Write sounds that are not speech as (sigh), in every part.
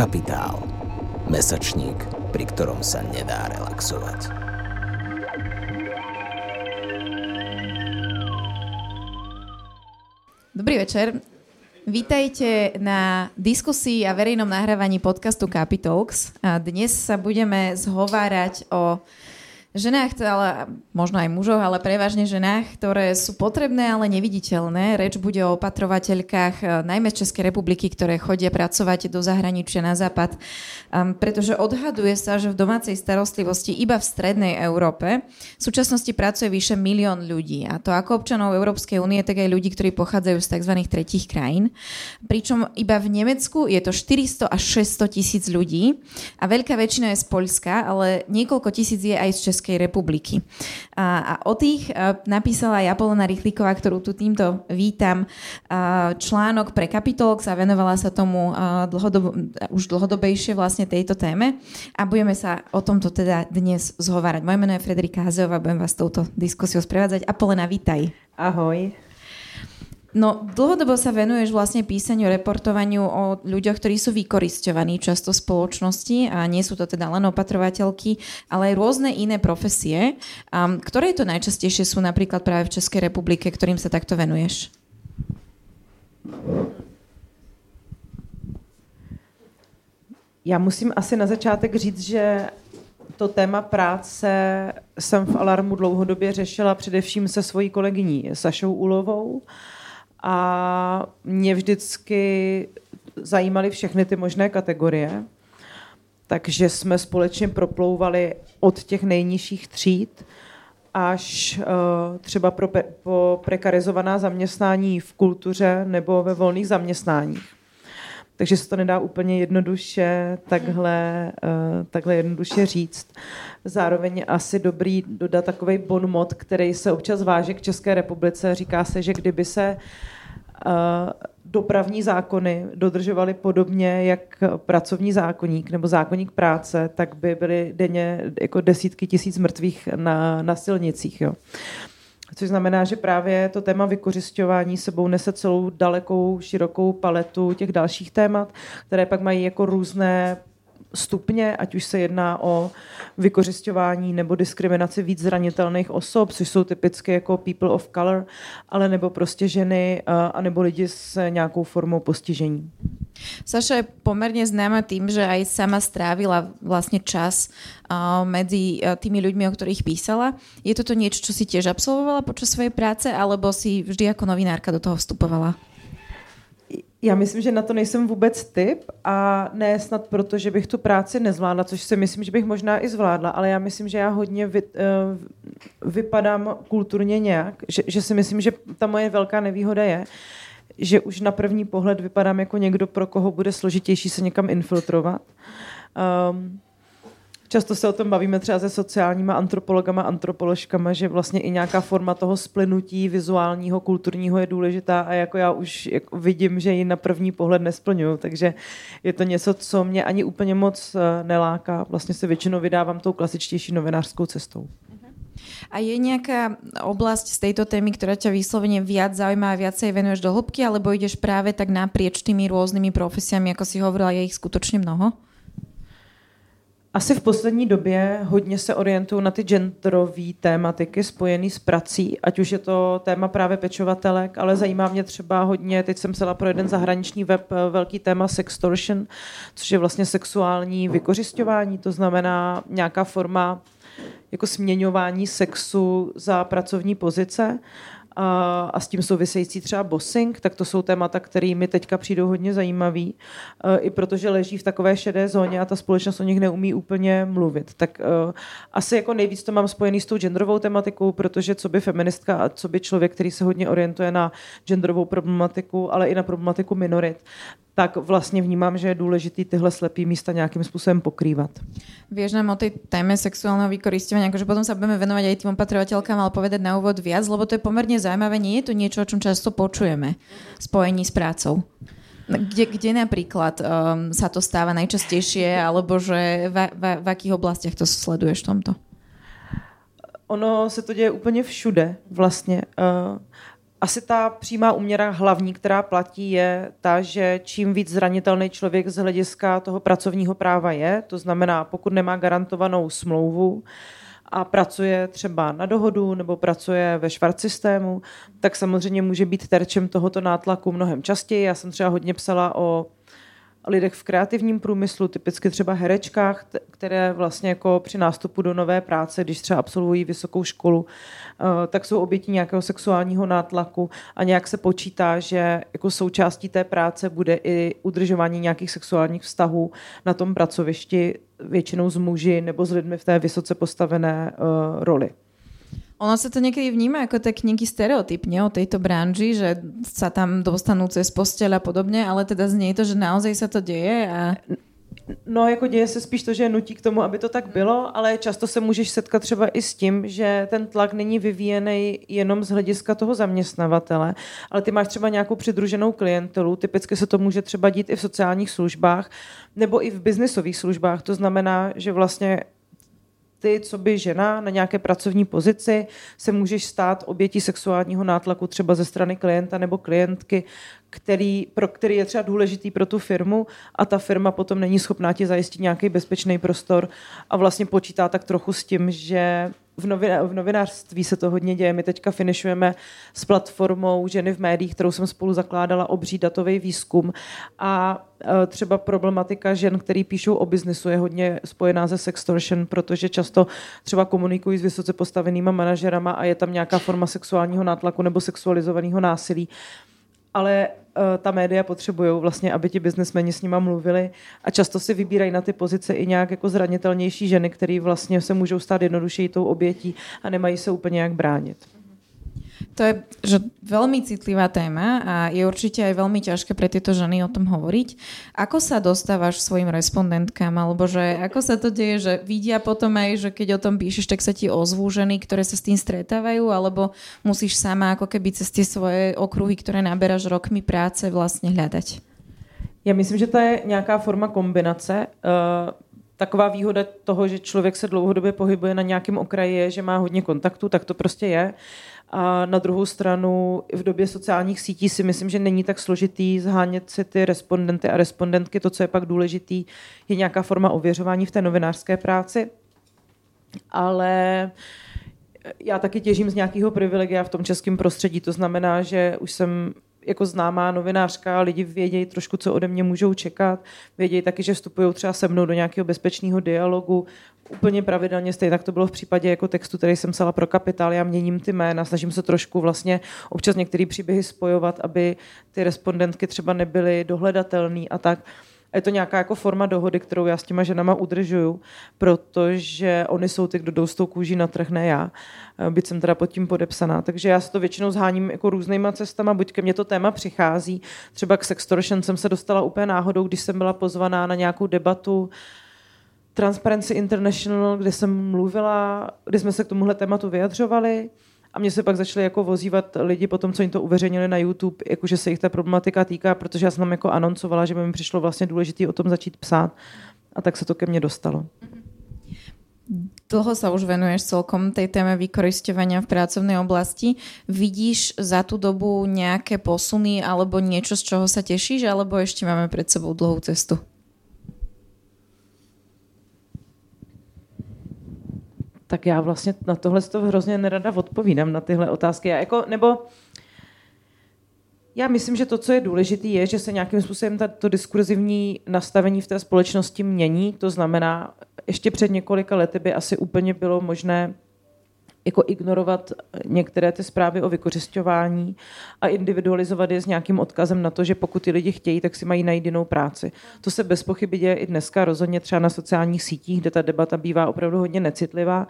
Kapitál. Mesačník, pri ktorom sa nedá relaxovať. Dobrý večer. Vítajte na diskusii a verejnom nahrávaní podcastu Capitalx. Dnes sa budeme zhovárať o ženách, ale možno aj mužoch, ale prevažne ženách, ktoré sú potrebné, ale neviditeľné. Reč bude o opatrovateľkách, e, najmä z Českej republiky, ktoré chodia pracovať do zahraničia na západ, um, pretože odhaduje sa, že v domácej starostlivosti iba v strednej Európe v súčasnosti pracuje vyše milión ľudí. A to ako občanov Európskej únie, tak aj ľudí, ktorí pochádzajú z tzv. tretích krajín. Pričom iba v Nemecku je to 400 až 600 tisíc ľudí a veľká väčšina je z Polska, ale niekoľko tisíc je aj z Českej Českej republiky. A, a o tých napísala aj Apolona Rychlíková, ktorú tu týmto vítam, článok pre Capitolx a venovala sa tomu dlhodobo, už dlhodobejšie vlastne tejto téme a budeme sa o tomto teda dnes zhovárať. Moje meno je Frederika Hazeová, budem vás touto diskusiou sprevádzať. Apolena, vítaj. Ahoj. No, dlhodobo sa venuješ vlastne písaniu, reportovaniu o ľuďoch, ktorí sú vykoristovaní často v spoločnosti a nie sú to teda len opatrovateľky, ale aj rôzne iné profesie. Um, ktoré to najčastejšie sú napríklad práve v Českej republike, ktorým sa takto venuješ? Já musím asi na začátek říct, že to téma práce jsem v Alarmu dlouhodobě řešila především se svojí kolegyní Sašou Ulovou a mě vždycky zajímaly všechny ty možné kategorie, takže jsme společně proplouvali od těch nejnižších tříd až uh, třeba pro pe- po prekarizovaná zaměstnání v kultuře nebo ve volných zaměstnáních. Takže se to nedá úplně jednoduše takhle, uh, takhle jednoduše říct. Zároveň asi dobrý dodat takový bon mod, který se občas váže k České republice. Říká se, že kdyby se uh, dopravní zákony dodržovaly podobně jak pracovní zákonník nebo zákonník práce, tak by byly denně jako desítky tisíc mrtvých na, na silnicích. Jo. Což znamená, že právě to téma vykořišťování sebou nese celou dalekou, širokou paletu těch dalších témat, které pak mají jako různé stupně, ať už se jedná o vykořišťování nebo diskriminaci víc zranitelných osob, což jsou typicky jako people of color, ale nebo prostě ženy a nebo lidi s nějakou formou postižení. Saša je pomerne známa tým, že aj sama strávila vlastne čas uh, uh, tými ľuďmi, o ktorých písala. Je toto niečo, čo si tiež absolvovala počas svojej práce, alebo si vždy ako novinárka do toho vstupovala? Já myslím, že na to nejsem vůbec typ a ne snad proto, že bych tu práci nezvládla, což si myslím, že bych možná i zvládla, ale já myslím, že já hodně vy, uh, vypadám kulturně nějak, že, že si myslím, že ta moje velká nevýhoda je, že už na první pohled vypadám jako někdo, pro koho bude složitější se někam infiltrovat. Um, Často se o tom bavíme třeba se sociálníma antropologama, antropoložkama, že vlastně i nějaká forma toho splynutí vizuálního, kulturního je důležitá a jako já už jako vidím, že ji na první pohled nesplňuju, takže je to něco, co mě ani úplně moc eh, neláká. Vlastně se většinou vydávám tou klasičtější novinářskou cestou. A je nejaká oblasť z tejto témy, ktorá ťa vyslovene viac zaujíma a viacej venuješ do hĺbky, alebo ideš práve tak naprieč tými rôznymi profesiami, ako si hovorila, je ich skutočne mnoho? Asi v poslední době hodně se orientuju na ty genderové tématiky spojené s prací, ať už je to téma právě pečovatelek, ale zajímá mě třeba hodně, teď jsem psala pro jeden zahraniční web eh, velký téma sextortion, což je vlastně sexuální vykořišťování, to znamená nějaká forma jako směňování sexu za pracovní pozice a, a s tím související třeba bossing, tak to jsou témata, které mi teďka přijdou hodně zajímavý, e, i protože leží v takové šedé zóně a ta společnost o nich neumí úplně mluvit. Tak uh, asi jako nejvíc to mám spojený s tou genderovou tematikou, protože co by feministka a co by člověk, který se hodně orientuje na genderovou problematiku, ale i na problematiku minorit, tak vlastně vnímám, že je důležitý tyhle slepý místa nějakým způsobem pokrývat. Vieš nám o tej téme sexuálneho vykoristovania, akože potom sa budeme venovať aj tým opatrovateľkám, ale povedať na úvod viac, lebo to je pomerne zaujímavé. Nie je to niečo, o čom často počujeme spojení s prácou. Kde, kde napríklad um, sa to stáva najčastejšie, alebo že v, v, v akých oblastiach to sleduješ v tomto? Ono se to děje úplně všude vlastně. Uh, asi ta přímá úměra hlavní, která platí, je ta, že čím víc zranitelný člověk z hlediska toho pracovního práva je, to znamená, pokud nemá garantovanou smlouvu, a pracuje třeba na dohodu nebo pracuje ve švart systému, tak samozřejmě může být terčem tohoto nátlaku mnohem častěji. Já jsem třeba hodně psala o lidech v kreativním průmyslu, typicky třeba herečkách, které vlastně jako při nástupu do nové práce, když třeba absolvují vysokou školu, eh, tak jsou obětí nějakého sexuálního nátlaku a nějak se počítá, že jako součástí té práce bude i udržování nějakých sexuálních vztahů na tom pracovišti, většinou s muži nebo s lidmi v té vysoce postavené uh, roli. Ono sa to niekedy vníma ako tak nejaký stereotyp nie, o tejto branži, že sa tam dostanú cez posteľ a podobne, ale teda znie to, že naozaj sa to deje a... No, jako děje se spíš to, že nutí k tomu, aby to tak bylo, ale často se můžeš setkat třeba i s tím, že ten tlak není vyvíjený jenom z hlediska toho zaměstnavatele, ale ty máš třeba nějakou přidruženou klientelu, typicky se to může třeba dít i v sociálních službách nebo i v biznisových službách. To znamená, že vlastně ty, co by žena na nějaké pracovní pozici, se můžeš stát obětí sexuálního nátlaku třeba ze strany klienta nebo klientky, který, pro který je třeba důležitý pro tu firmu a ta firma potom není schopná ti zajistit nějaký bezpečný prostor a vlastně počítá tak trochu s tím, že v, novin, v novinářství se to hodně děje. My teďka finišujeme s platformou Ženy v médiích, kterou jsem spolu zakládala obří datový výzkum a e, třeba problematika žen, který píšou o biznesu, je hodně spojená se sextortion, protože často třeba komunikují s vysoce postavenýma manažerama a je tam nějaká forma sexuálního nátlaku nebo sexualizovaného násilí ale ta média potřebují vlastně, aby ti biznesmeni s nima mluvili a často si vybírají na ty pozice i nějak jako zranitelnější ženy, které vlastně se můžou stát jednodušeji tou obětí a nemají se úplně jak bránit. To je že veľmi citlivá téma a je určite aj veľmi ťažké pre tieto ženy o tom hovoriť. Ako sa dostávaš svojim respondentkám, alebo že ako sa to deje, že vidia potom aj, že keď o tom píšeš, tak sa ti ozvú ženy, ktoré sa s tým stretávajú, alebo musíš sama ako keby cez tie svoje okruhy, ktoré naberáš rokmi práce vlastne hľadať? Já myslím, že to je nějaká forma kombinace. Taková výhoda toho, že člověk se dlouhodobě pohybuje na nějakém okraji, je, že má hodně kontaktů, tak to prostě je. A na druhou stranu v době sociálních sítí si myslím, že není tak složitý zhánět si ty respondenty a respondentky. To, co je pak důležitý, je nějaká forma ověřování v té novinářské práci. Ale já taky těžím z nějakého privilegia v tom českém prostředí. To znamená, že už jsem jako známá novinářka, lidi vědějí trošku, co ode mě můžou čekat, vědějí taky, že vstupují třeba se mnou do nějakého bezpečného dialogu, úplně pravidelně, stejně tak to bylo v případě jako textu, který jsem psala pro Kapitál, já měním ty jména, snažím se trošku vlastně občas některé příběhy spojovat, aby ty respondentky třeba nebyly dohledatelné a tak. Je to nějaká jako forma dohody, kterou já s těma ženama udržuju, protože oni jsou ty, kdo jdou s tou kůží na trh, ne já. Byť jsem teda pod tím podepsaná. Takže já se to většinou zháním jako různýma cestama, buď ke mně to téma přichází, třeba k sextortion jsem se dostala úplně náhodou, když jsem byla pozvaná na nějakou debatu Transparency International, kde jsem mluvila, kde jsme se k tomuhle tématu vyjadřovali. A mě se pak začaly jako vozívat lidi po tom, co jim to uveřejnili na YouTube, jakože se jich ta problematika týká, protože já jsem tam jako anoncovala, že by mi přišlo vlastně důležité o tom začít psát. A tak se to ke mně dostalo. Dlho sa už venuješ celkom tej téme vykoristovania v pracovnej oblasti. Vidíš za tú dobu nejaké posuny alebo niečo, z čoho sa tešíš, alebo ešte máme pred sebou dlhou cestu? Tak já vlastně na tohle to hrozně nerada odpovídám, na tyhle otázky. Já jako, nebo já myslím, že to, co je důležité, je, že se nějakým způsobem to diskurzivní nastavení v té společnosti mění. To znamená, ještě před několika lety by asi úplně bylo možné jako ignorovat některé ty zprávy o vykořišťování a individualizovat je s nějakým odkazem na to, že pokud ty lidi chtějí, tak si mají najít jinou práci. To se bez pochyby děje i dneska, rozhodně třeba na sociálních sítích, kde ta debata bývá opravdu hodně necitlivá,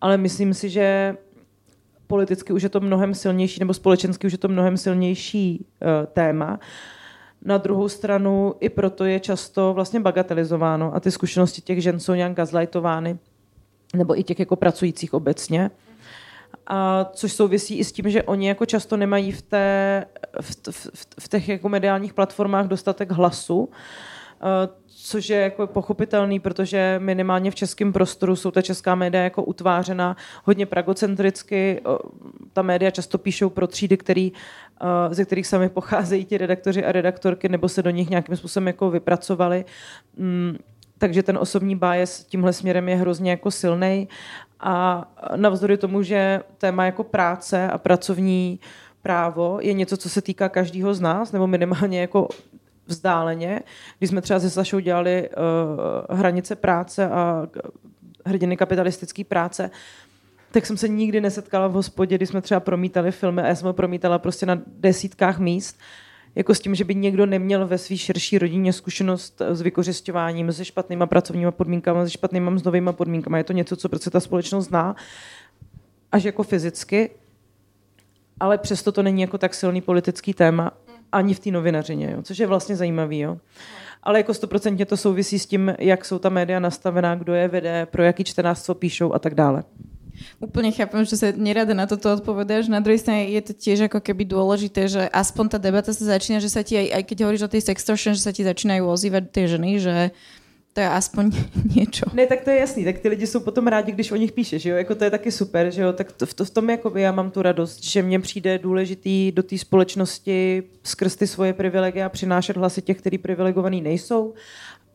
ale myslím si, že politicky už je to mnohem silnější, nebo společensky už je to mnohem silnější uh, téma. Na druhou stranu i proto je často vlastně bagatelizováno a ty zkušenosti těch žen jsou nějak gazlightovány, nebo i těch jako pracujících obecně a což souvisí i s tím, že oni jako často nemají v, té, v, v, v těch jako mediálních platformách dostatek hlasu, což je jako pochopitelný, protože minimálně v českém prostoru jsou ta česká média jako utvářena hodně pragocentricky. Ta média často píšou pro třídy, který, ze kterých sami pocházejí ti redaktoři a redaktorky, nebo se do nich nějakým způsobem jako vypracovali. Mm, takže ten osobní bias tímhle směrem je hrozně jako silný. A navzdory tomu, že téma jako práce a pracovní právo je něco, co se týká každého z nás, nebo minimálně jako vzdáleně. Když jsme třeba se Sašou dělali uh, hranice práce a hrdiny kapitalistické práce, tak jsem se nikdy nesetkala v hospodě, když jsme třeba promítali filmy a já jsem ho promítala prostě na desítkách míst, jako s tím, že by někdo neměl ve své širší rodině zkušenost s vykořišťováním, se špatnýma pracovníma podmínkami, se špatnýma mzdovými podmínkami. Je to něco, co prostě ta společnost zná, až jako fyzicky, ale přesto to není jako tak silný politický téma ani v té novinařině, jo, což je vlastně zajímavý. Jo. Ale jako stoprocentně to souvisí s tím, jak jsou ta média nastavená, kdo je vede, pro jaký čtenářstvo píšou a tak dále. Úplne chápem, že sa nerada na toto odpovedáš. Na druhej strane je to tiež ako keby dôležité, že aspoň tá debata sa začína, že sa ti aj, aj keď hovoríš o tej sextortion, že sa ti začínajú ozývať tie ženy, že to je aspoň (laughs) něco. Ne, tak to je jasný, tak ty lidi jsou potom rádi, když o nich píšeš, jo, jako to je taky super, že jo, tak to, v, to, v tom jako já mám tu radost, že mně přijde důležitý do té společnosti skrz ty svoje privilegia přinášet hlasy těch, kteří privilegovaný nejsou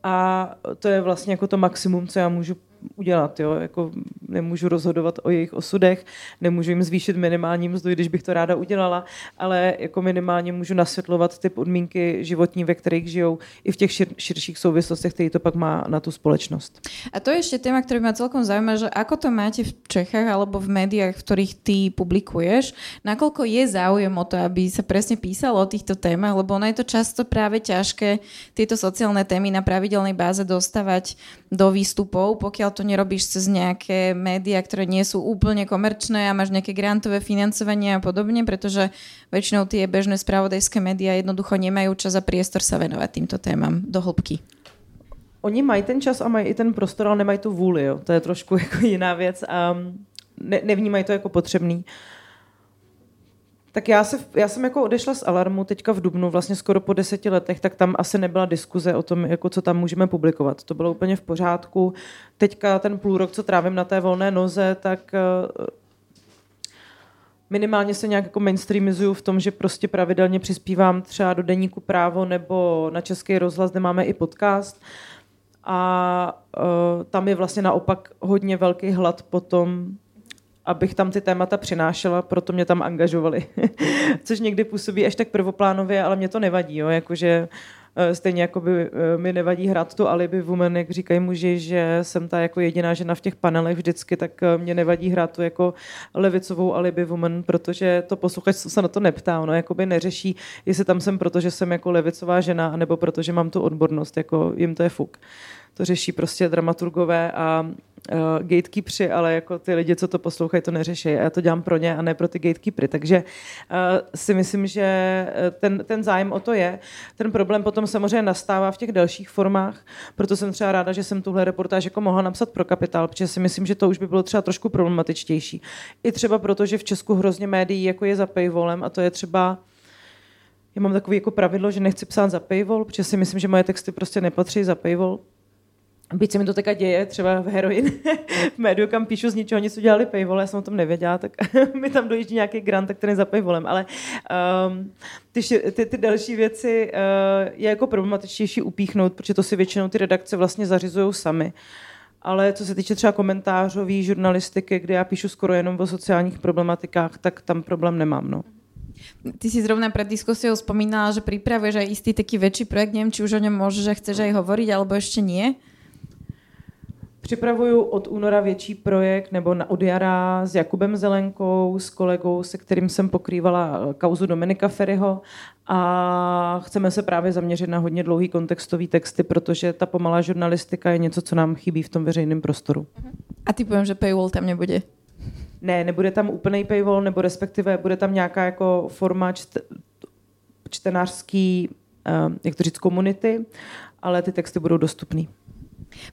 a to je vlastně jako to maximum, co já můžu udělat. Jo? Jako nemůžu rozhodovat o jejich osudech, nemůžu jim zvýšit minimální mzdu, když bych to ráda udělala, ale jako minimálně můžu nasvětlovat ty podmínky životní, ve kterých žijou, i v těch šir, širších souvislostech, který to pak má na tu společnost. A to je ještě téma, který mě celkom zajímá, že ako to máte v Čechách alebo v médiách, v kterých ty publikuješ, nakoľko je záujem o to, aby se přesně písalo o těchto témach, lebo ono je to často právě ťažké tyto sociálne témy na pravidelnej báze dostávať do výstupov, pokiaľ pokiaľ to nerobíš cez nejaké médiá, ktoré nie sú úplne komerčné a máš nejaké grantové financovanie a podobne, pretože väčšinou tie bežné spravodajské médiá jednoducho nemajú čas a priestor sa venovať týmto témam do hĺbky. Oni mají ten čas a mají i ten prostor, ale nemají tu vůli. Jo. To je trošku (laughs) jako jiná věc a ne, nevnímají to jako potřebný. Uh, tak já, se, já jsem jako odešla z Alarmu teďka v Dubnu, vlastně skoro po deseti letech, tak tam asi nebyla diskuze o tom, jako co tam můžeme publikovat. To bylo úplně v pořádku. Teďka ten půl rok, co trávím na té volné noze, tak eh, minimálně se nějak jako mainstreamizuju v tom, že prostě pravidelně přispívám třeba do deníku právo nebo na Český rozhlas, kde máme i podcast. A uh, tam je vlastně naopak hodně velký hlad potom abych tam ty témata přinášela, proto mě tam angažovali. (laughs) Což někdy působí až tak prvoplánově, ale mě to nevadí, jo? jakože eh, stejně jako by eh, mi nevadí hrát tu alibi woman, jak říkají muži, že jsem ta jako jediná žena v těch panelech vždycky, tak eh, mě nevadí hrát tu jako levicovou alibi woman, protože to posluchač se na to neptá, ono jakoby neřeší, jestli tam jsem proto, že jsem jako levicová žena, nebo protože mám tu odbornost, jako jim to je fuk to řeší prostě dramaturgové a uh, gatekeepři, ale jako ty lidi, co to poslouchají, to neřeší. A já to dělám pro ně a ne pro ty gatekeepery. Takže uh, si myslím, že ten, ten zájem o to je. Ten problém potom samozřejmě nastává v těch dalších formách, proto jsem třeba ráda, že jsem tuhle reportáž jako mohla napsat pro Kapitál, protože si myslím, že to už by bylo třeba trošku problematičtější. I třeba proto, že v Česku hrozně médií jako je za paywallem a to je třeba já mám takový jako pravidlo, že nechci psát za paywall, protože si myslím, že moje texty prostě nepatří za paywall Byť se mi to teďka děje, třeba v heroin, (laughs) v médiu, kam píšu z ničeho nic udělali paywall, já jsem o tom nevěděla, tak (laughs) mi tam dojíždí nějaký grant, který za paywallem, ale um, ty, ty, ty další věci uh, je jako problematičtější upíchnout, protože to si většinou ty redakce vlastně zařizují sami. Ale co se týče třeba komentářové žurnalistiky, kde já píšu skoro jenom o sociálních problematikách, tak tam problém nemám. No. Ty si zrovna pred diskusiou spomínala, že pripravuješ aj istý taký väčší projekt, neviem, či už o ňom môžeš a chceš aj hovoriť, alebo ešte nie? Připravuju od února větší projekt, nebo na, od jara s Jakubem Zelenkou, s kolegou, se kterým jsem pokrývala eh, kauzu Dominika Ferryho a chceme se právě zaměřit na hodně dlouhý kontextový texty, protože ta pomalá žurnalistika je něco, co nám chybí v tom veřejném prostoru. A ty povím, že paywall tam nebude? Ne, nebude tam úplný paywall, nebo respektive bude tam nějaká jako forma čt, čtenářský, uh, jak to říct, komunity, ale ty texty budou dostupný.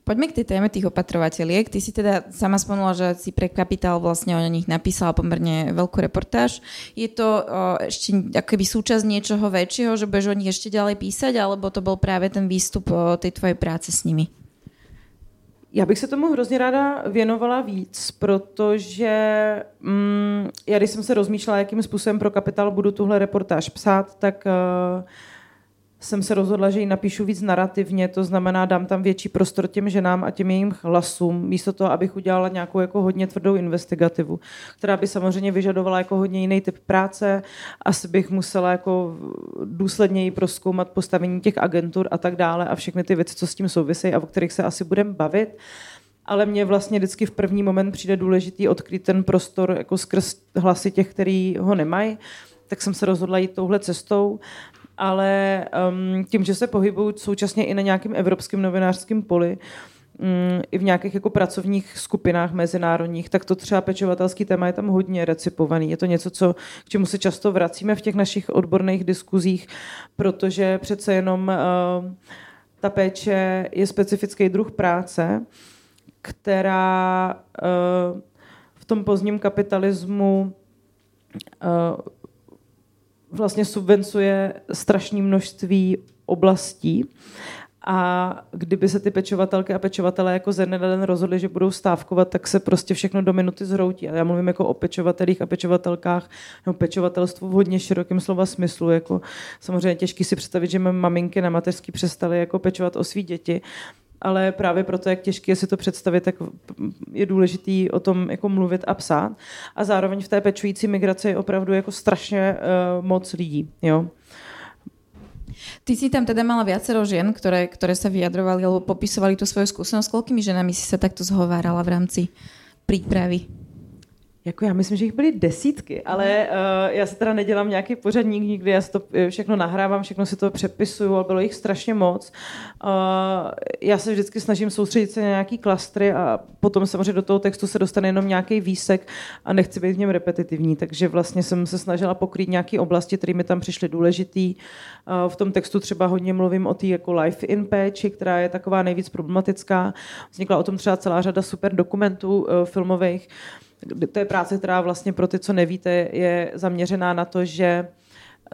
Poďme k tej téme tých opatrovateľiek. Ty si teda sama spomenula, že si pre Kapitál vlastne o nich napísala pomerne veľkú reportáž. Je to ešte akoby súčasť niečoho väčšieho, že budeš o nich ešte ďalej písať, alebo to bol práve ten výstup tej tvojej práce s nimi? Já bych se tomu hrozně ráda věnovala víc, protože mm, já když jsem se rozmýšlela, jakým způsobem pro Kapitál budu tuhle reportáž psát, tak uh, jsem se rozhodla, že ji napíšu víc narrativně, to znamená, dám tam větší prostor těm ženám a těm jejím hlasům, místo toho, abych udělala nějakou jako hodně tvrdou investigativu, která by samozřejmě vyžadovala jako hodně jiný typ práce. Asi bych musela jako důsledněji proskoumat postavení těch agentur a tak dále a všechny ty věci, co s tím souvisejí a o kterých se asi budeme bavit. Ale mně vlastně vždycky v první moment přijde důležitý odkryt ten prostor jako skrz hlasy těch, kteří ho nemají, tak jsem se rozhodla jít touhle cestou ale um, tím, že se pohybují současně i na nějakém evropském novinářském poli, um, i v nějakých jako pracovních skupinách mezinárodních, tak to třeba pečovatelský téma je tam hodně recipovaný. Je to něco, co, k čemu se často vracíme v těch našich odborných diskuzích, protože přece jenom uh, ta péče je specifický druh práce, která uh, v tom pozdním kapitalismu uh, vlastně subvencuje strašné množství oblastí a kdyby se ty pečovatelky a pečovatelé jako ze dne na den rozhodli, že budou stávkovat, tak se prostě všechno do minuty zhroutí. A já mluvím jako o pečovatelích a pečovatelkách, nebo pečovatelstvu v hodně širokém slova smyslu. Jako samozřejmě těžký si představit, že maminky na mateřský přestaly jako pečovat o svý děti, ale právě proto, jak těžké je si to představit, tak je důležitý o tom jako mluvit a psát. A zároveň v té pečující migraci je opravdu jako strašně uh, moc lidí. Jo. Ty si tam teda mala viacero žien, ktoré, ktoré sa vyjadrovali alebo popisovali tú svoju skúsenosť. Koľkými ženami si sa takto zhovárala v rámci prípravy? Jako já myslím, že jich byly desítky, ale uh, já se teda nedělám nějaký pořadník nikdy, já si to eh, všechno nahrávám, všechno si to přepisuju, ale bylo jich strašně moc. Uh, já se vždycky snažím soustředit se na nějaký klastry a potom samozřejmě do toho textu se dostane jenom nějaký výsek a nechci být v něm repetitivní, takže vlastně jsem se snažila pokrýt nějaké oblasti, které mi tam přišly důležitý. Uh, v tom textu třeba hodně mluvím o té jako life in péči, která je taková nejvíc problematická. Vznikla o tom třeba celá řada super dokumentů uh, filmových. Uh, to je práce, která vlastně pro ty, co nevíte, je zaměřená na to, že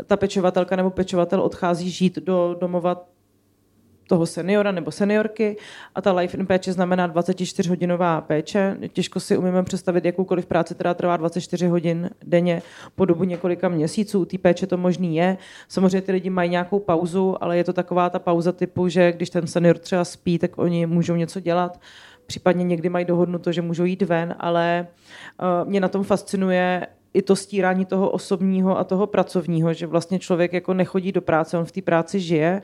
ta pečovatelka nebo pečovatel odchází žít do domova toho seniora nebo seniorky a ta life in péče znamená 24-hodinová péče. Těžko si umíme představit jakoukoliv práci, která trvá 24 hodin denně po dobu několika měsíců. U té péče to možný je. Samozřejmě ty lidi mají nějakou pauzu, ale je to taková ta pauza typu, že když ten senior třeba spí, tak oni můžou něco dělat případně někdy mají dohodnuto, že můžou jít ven, ale uh, mě na tom fascinuje i to stírání toho osobního a toho pracovního, že vlastně člověk jako nechodí do práce, on v té práci žije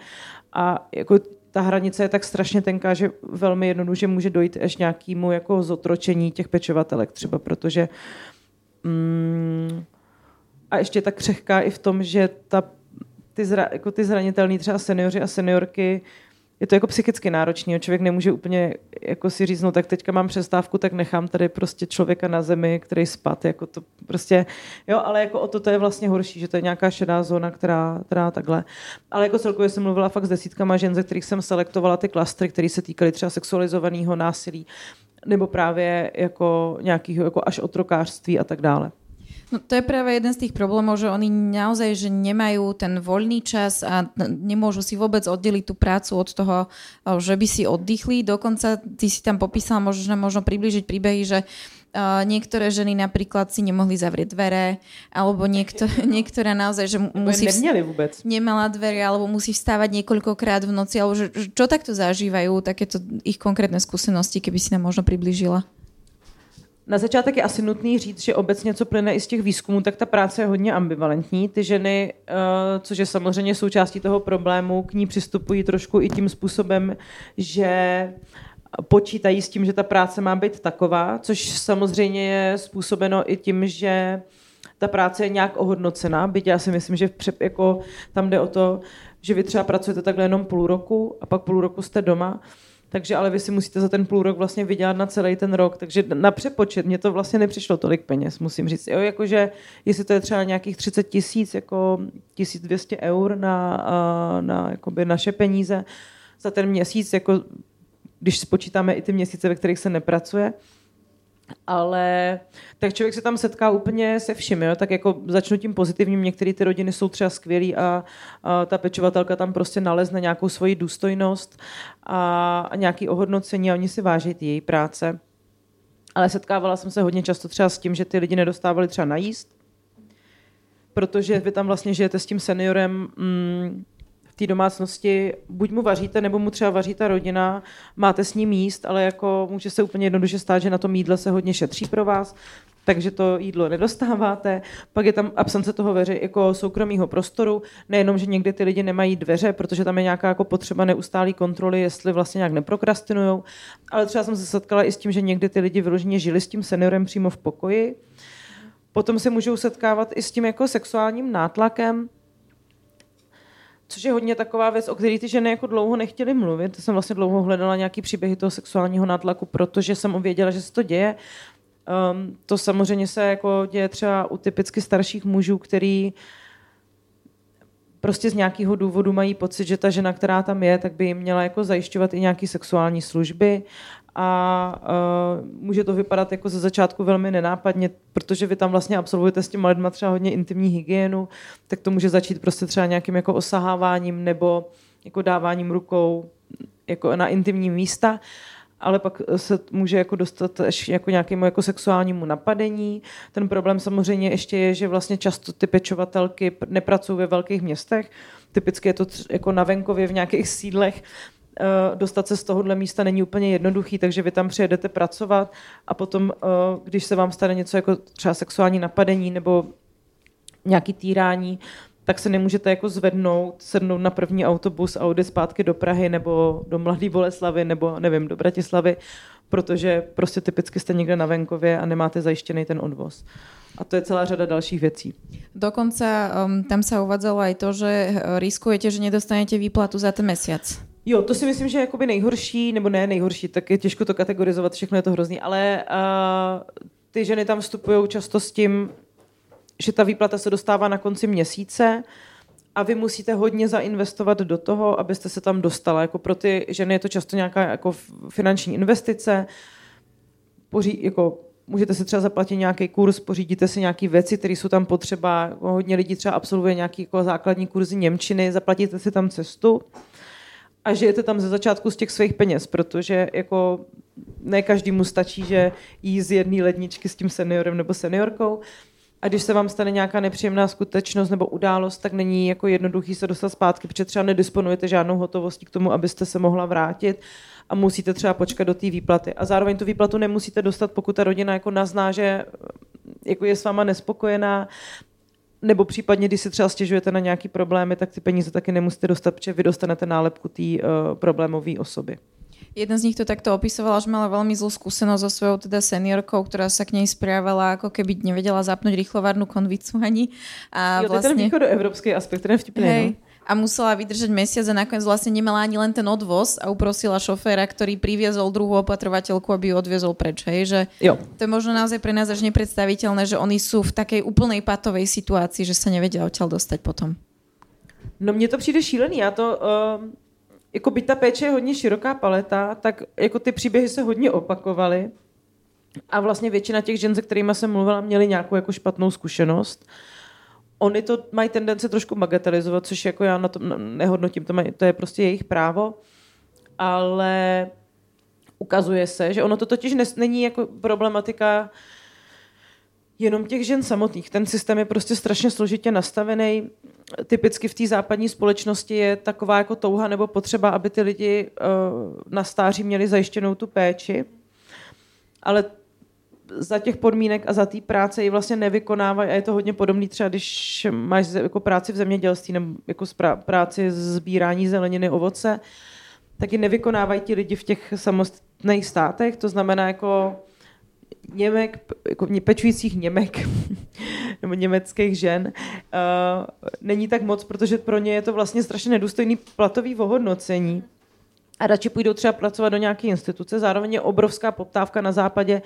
a jako ta hranice je tak strašně tenká, že velmi jednoduše může dojít až nějakému jako zotročení těch pečovatelek třeba, protože mm, a ještě tak křehká i v tom, že ta, ty, zra, jako ty zranitelní třeba seniori a seniorky je to jako psychicky náročný. Člověk nemůže úplně jako si říct, no tak teďka mám přestávku, tak nechám tady prostě člověka na zemi, který spad. Jako to prostě, jo, ale jako o to, to je vlastně horší, že to je nějaká šedá zóna, která, která takhle. Ale jako celkově jsem mluvila fakt s desítkama žen, ze kterých jsem selektovala ty klastry, které se týkaly třeba sexualizovaného násilí, nebo právě jako nějakého jako až otrokářství a tak dále. No to je práve jeden z tých problémov, že oni naozaj že nemajú ten voľný čas a nemôžu si vôbec oddeliť tú prácu od toho, že by si oddychli. Dokonca ty si tam popísala možno, možno približiť príbehy, že Uh, niektoré ženy napríklad si nemohli zavrieť dvere, alebo niekto, (laughs) niektorá naozaj, že musí... Neměli vôbec. Nemala dvere, alebo musí vstávať niekoľkokrát v noci, alebo že, čo takto zažívajú, takéto ich konkrétne skúsenosti, keby si nám možno priblížila? Na začátek je asi nutný říct, že obecně, co plyne i z těch výzkumů, tak ta práce je hodně ambivalentní. Ty ženy, eh, což je samozřejmě součástí toho problému, k ní přistupují trošku i tím způsobem, že počítají s tím, že ta práce má být taková, což samozřejmě je způsobeno i tím, že ta práce je nějak ohodnocená, byť já si myslím, že přep, jako tam jde o to, že vy třeba pracujete takhle jenom půl roku a pak půl roku jste doma, takže ale vy si musíte za ten půl rok vlastně vydělat na celý ten rok. Takže na přepočet mě to vlastně nepřišlo tolik peněz, musím říct. Jo, jakože jestli to je třeba nějakých 30 tisíc, jako 1200 eur na, na jakoby naše peníze za ten měsíc, jako když spočítáme i ty měsíce, ve kterých se nepracuje. Ale tak člověk se tam setká úplně se vším, jo? tak jako začnu tím pozitivním, některé ty rodiny jsou třeba skvělý a, a ta pečovatelka tam prostě nalezne nějakou svoji důstojnost a, a nějaký ohodnocení a oni si váží ty její práce. Ale setkávala jsem se hodně často třeba s tím, že ty lidi nedostávali třeba najíst, protože vy tam vlastně žijete s tím seniorem mm, té domácnosti, buď mu vaříte, nebo mu třeba vaří ta rodina, máte s ním jíst, ale jako může se úplně jednoduše stát, že na tom jídle se hodně šetří pro vás, takže to jídlo nedostáváte. Pak je tam absence toho veře, jako soukromého prostoru. Nejenom, že někdy ty lidi nemají dveře, protože tam je nějaká jako potřeba neustálý kontroly, jestli vlastně nějak neprokrastinují. Ale třeba jsem se setkala i s tím, že někdy ty lidi vyloženě žili s tím seniorem přímo v pokoji Potom se můžou setkávat i s tím jako sexuálním nátlakem, což je hodně taková věc, o které ty ženy jako dlouho nechtěly mluvit. To jsem vlastně dlouho hledala nějaký příběhy toho sexuálního nátlaku, protože jsem uvěděla, že se to děje. Um, to samozřejmě se jako děje třeba u typicky starších mužů, který prostě z nějakého důvodu mají pocit, že ta žena, která tam je, tak by jim měla jako zajišťovat i nějaké sexuální služby a uh, může to vypadat jako ze začátku velmi nenápadně, protože vy tam vlastně absolvujete s těma lidma třeba hodně intimní hygienu, tak to může začít prostě třeba nějakým jako osaháváním nebo jako dáváním rukou jako na intimní místa ale pak se může jako dostat až jako nějakému jako sexuálnímu napadení. Ten problém samozřejmě ještě je, že vlastně často ty pečovatelky nepracují ve velkých městech, typicky je to jako na venkově v nějakých sídlech, dostat se z tohohle místa není úplně jednoduchý, takže vy tam přijedete pracovat a potom, eh, když se vám stane něco jako třeba sexuální napadení nebo nějaký týrání, tak se nemůžete jako zvednout, sednout na první autobus a odjet zpátky do Prahy nebo do Mladé Boleslavy nebo nevím, do Bratislavy, protože prostě typicky jste někde na venkově a nemáte zajištěný ten odvoz. A to je celá řada dalších věcí. Dokonca um, tam se uvádzalo i to, že eh, riskujete, že nedostanete výplatu za ten měsíc. Jo, to si myslím, že je jakoby nejhorší, nebo ne nejhorší, tak je těžko to kategorizovat, všechno je to hrozný, ale uh, ty ženy tam vstupují často s tím, že ta výplata se dostává na konci měsíce a vy musíte hodně zainvestovat do toho, abyste se tam dostala. Jako pro ty ženy je to často nějaká jako finanční investice, poří, jako můžete si třeba zaplatit nějaký kurz, pořídíte si nějaké věci, které jsou tam potřeba. Hodně lidí třeba absolvuje nějaký jako základní kurzy Němčiny, zaplatíte si tam cestu a žijete tam ze začátku z těch svých peněz, protože jako ne každému stačí, že jí z jedné ledničky s tím seniorem nebo seniorkou. A když se vám stane nějaká nepříjemná skutečnost nebo událost, tak není jako jednoduchý se dostat zpátky, protože třeba nedisponujete žádnou hotovostí k tomu, abyste se mohla vrátit a musíte třeba počkat do té výplaty. A zároveň tu výplatu nemusíte dostat, pokud ta rodina jako nazná, že jako je s váma nespokojená, nebo případně, když si třeba stěžujete na nějaký problémy, tak ty peníze taky nemusíte dostat, protože vy dostanete nálepku té uh, problémové osoby. Jedna z nich to takto opisovala, že mala veľmi zlú skúsenosť so svojou teda seniorkou, ktorá sa k nej správala, ako keby nevedela zapnúť rýchlovárnu konvicu ani. A jo, vlastne... to je ten vlastne- evropský aspekt, ten je vtipný. Hej, no? A musela vydržať mesiac a nakoniec vlastne nemala ani len ten odvoz a uprosila šoféra, ktorý priviezol druhú opatrovateľku, aby ju odviezol preč. Hej? Že jo. To je možno naozaj pre nás až nepredstaviteľné, že oni sú v takej úplnej patovej situácii, že sa nevedia odtiaľ dostať potom. No mně to přijde šílený. Já to, uh, jako byť ta péče je hodně široká paleta, tak jako ty příběhy se hodně opakovaly. A vlastně většina těch žen, se kterými jsem mluvila, měli nějakou jako špatnou zkušenost. Uh, oni to mají tendence trošku bagatelizovat, což jako já na tom nehodnotím, to, mají, to je prostě jejich právo, ale ukazuje se, že ono to totiž nes, není jako problematika jenom těch žen samotných. Ten systém je prostě strašně složitě nastavený. Typicky v té západní společnosti je taková jako touha nebo potřeba, aby ty lidi uh, na stáří měli zajištěnou tu péči, ale za těch podmínek a za té práce ji vlastně nevykonávají a je to hodně podobný třeba, když máš jako práci v zemědělství nebo jako práci sbírání zeleniny, ovoce, tak ji nevykonávají ti lidi v těch samostatných státech, to znamená jako Němek, jako pečujících Němek (laughs) nebo německých žen uh, není tak moc, protože pro ně je to vlastně strašně nedůstojný platový ohodnocení a radši půjdou třeba pracovat do nějaké instituce. Zároveň je obrovská poptávka na západě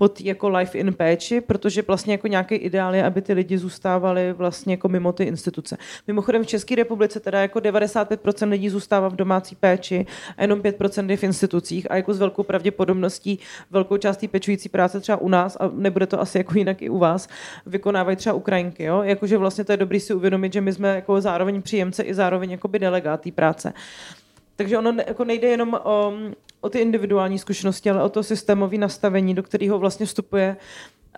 pod jako life in péči, protože vlastně jako nějaký ideál je, aby ty lidi zůstávali vlastně jako mimo ty instituce. Mimochodem v České republice teda jako 95% lidí zůstává v domácí péči a jenom 5% je v institucích a jako s velkou pravděpodobností velkou část té pečující práce třeba u nás a nebude to asi jako jinak i u vás, vykonávají třeba Ukrajinky. Jo? Jakože vlastně to je dobrý si uvědomit, že my jsme jako zároveň příjemce i zároveň jakoby delegát té práce. Takže ono jako nejde jenom o, o ty individuální zkušenosti, ale o to systémové nastavení, do kterého vlastně vstupuje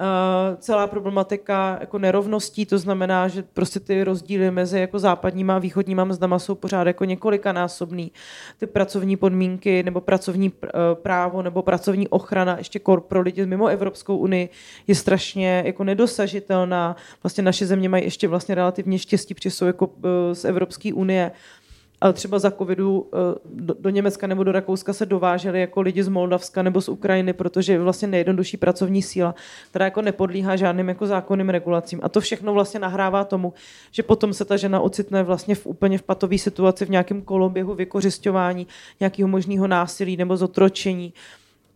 Uh, celá problematika jako nerovností, to znamená, že prostě ty rozdíly mezi jako západníma a východníma mzdama jsou pořád jako několikanásobný. Ty pracovní podmínky nebo pracovní pr- uh, právo nebo pracovní ochrana ještě pro lidi mimo Evropskou unii je strašně jako nedosažitelná. Vlastně naše země mají ještě vlastně relativně štěstí, protože jsou jako uh, z Evropské unie ale třeba za covidu eh, do, do Německa nebo do Rakouska se dováželi jako lidi z Moldavska nebo z Ukrajiny, protože je vlastně nejjednodušší pracovní síla, která jako nepodlíhá žádným jako zákonným regulacím. A to všechno vlastně nahrává tomu, že potom se ta žena ocitne vlastně v úplně v patové situaci, v nějakém koloběhu vykořišťování, nějakého možného násilí nebo zotročení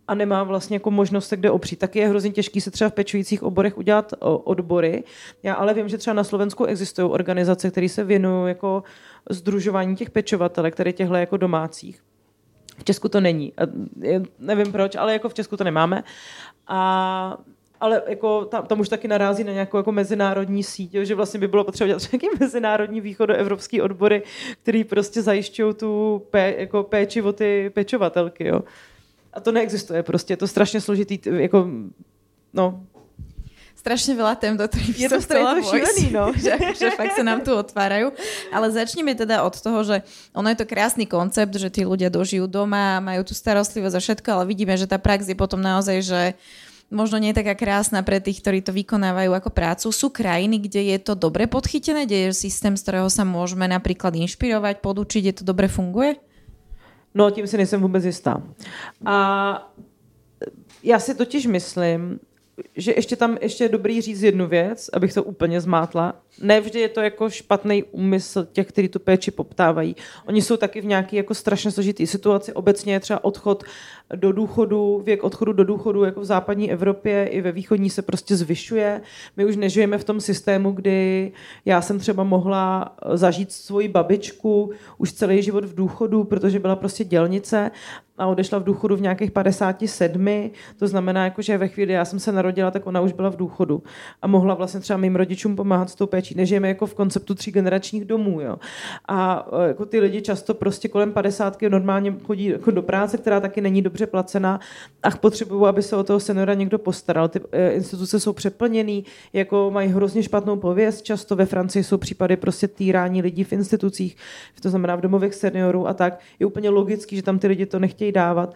a nemá vlastně jako možnost se kde opřít. Tak je hrozně těžký se třeba v pečujících oborech udělat odbory. Já ale vím, že třeba na Slovensku existují organizace, které se věnují jako združování těch pečovatelek, které těchto jako domácích. V Česku to není. Nevím proč, ale jako v Česku to nemáme. A ale jako tam, tam už taky narazí na nějakou jako mezinárodní síť, že vlastně by bylo potřeba dělat (laughs) nějaký mezinárodní východoevropský odbory, který prostě zajišťují tu pé, jako péči o ty pečovatelky. Jo. A to neexistuje prostě, je to strašně složitý, jako, no, strašne veľa tém, do ktorých je to chcela šílený, no. (laughs) že, že fakt sa nám tu otvárajú. Ale začneme teda od toho, že ono je to krásny koncept, že tí ľudia dožijú doma, majú tu starostlivosť a všetko, ale vidíme, že tá prax je potom naozaj, že možno nie je taká krásna pre tých, ktorí to vykonávajú ako prácu. Sú krajiny, kde je to dobre podchytené, kde je systém, z ktorého sa môžeme napríklad inšpirovať, podučiť, je to dobre funguje? No, tím si nejsem vůbec jistá. A já si totiž myslím, že ještě tam ještě je dobrý říct jednu věc, abych to úplně zmátla. Ne vždy je to jako špatný úmysl těch, kteří tu péči poptávají. Oni jsou taky v nějaké jako strašně složitý situaci. Obecně je třeba odchod do důchodu, věk odchodu do důchodu jako v západní Evropě i ve východní se prostě zvyšuje. My už nežijeme v tom systému, kdy já jsem třeba mohla zažít svoji babičku už celý život v důchodu, protože byla prostě dělnice a odešla v důchodu v nějakých 57. To znamená, jako, že ve chvíli, já jsem se narodila, tak ona už byla v důchodu a mohla vlastně třeba mým rodičům pomáhat s tou péčí. Nežijeme jako v konceptu tří generačních domů. Jo. A e, jako ty lidi často prostě kolem 50. normálně chodí jako do práce, která taky není dobře placená a potřebují, aby se o toho seniora někdo postaral. Ty e, instituce jsou přeplněný, jako mají hrozně špatnou pověst. Často ve Francii jsou případy prostě týrání lidí v institucích, to znamená v domovech seniorů a tak. Je úplně logický, že tam ty lidi to nechtějí dávat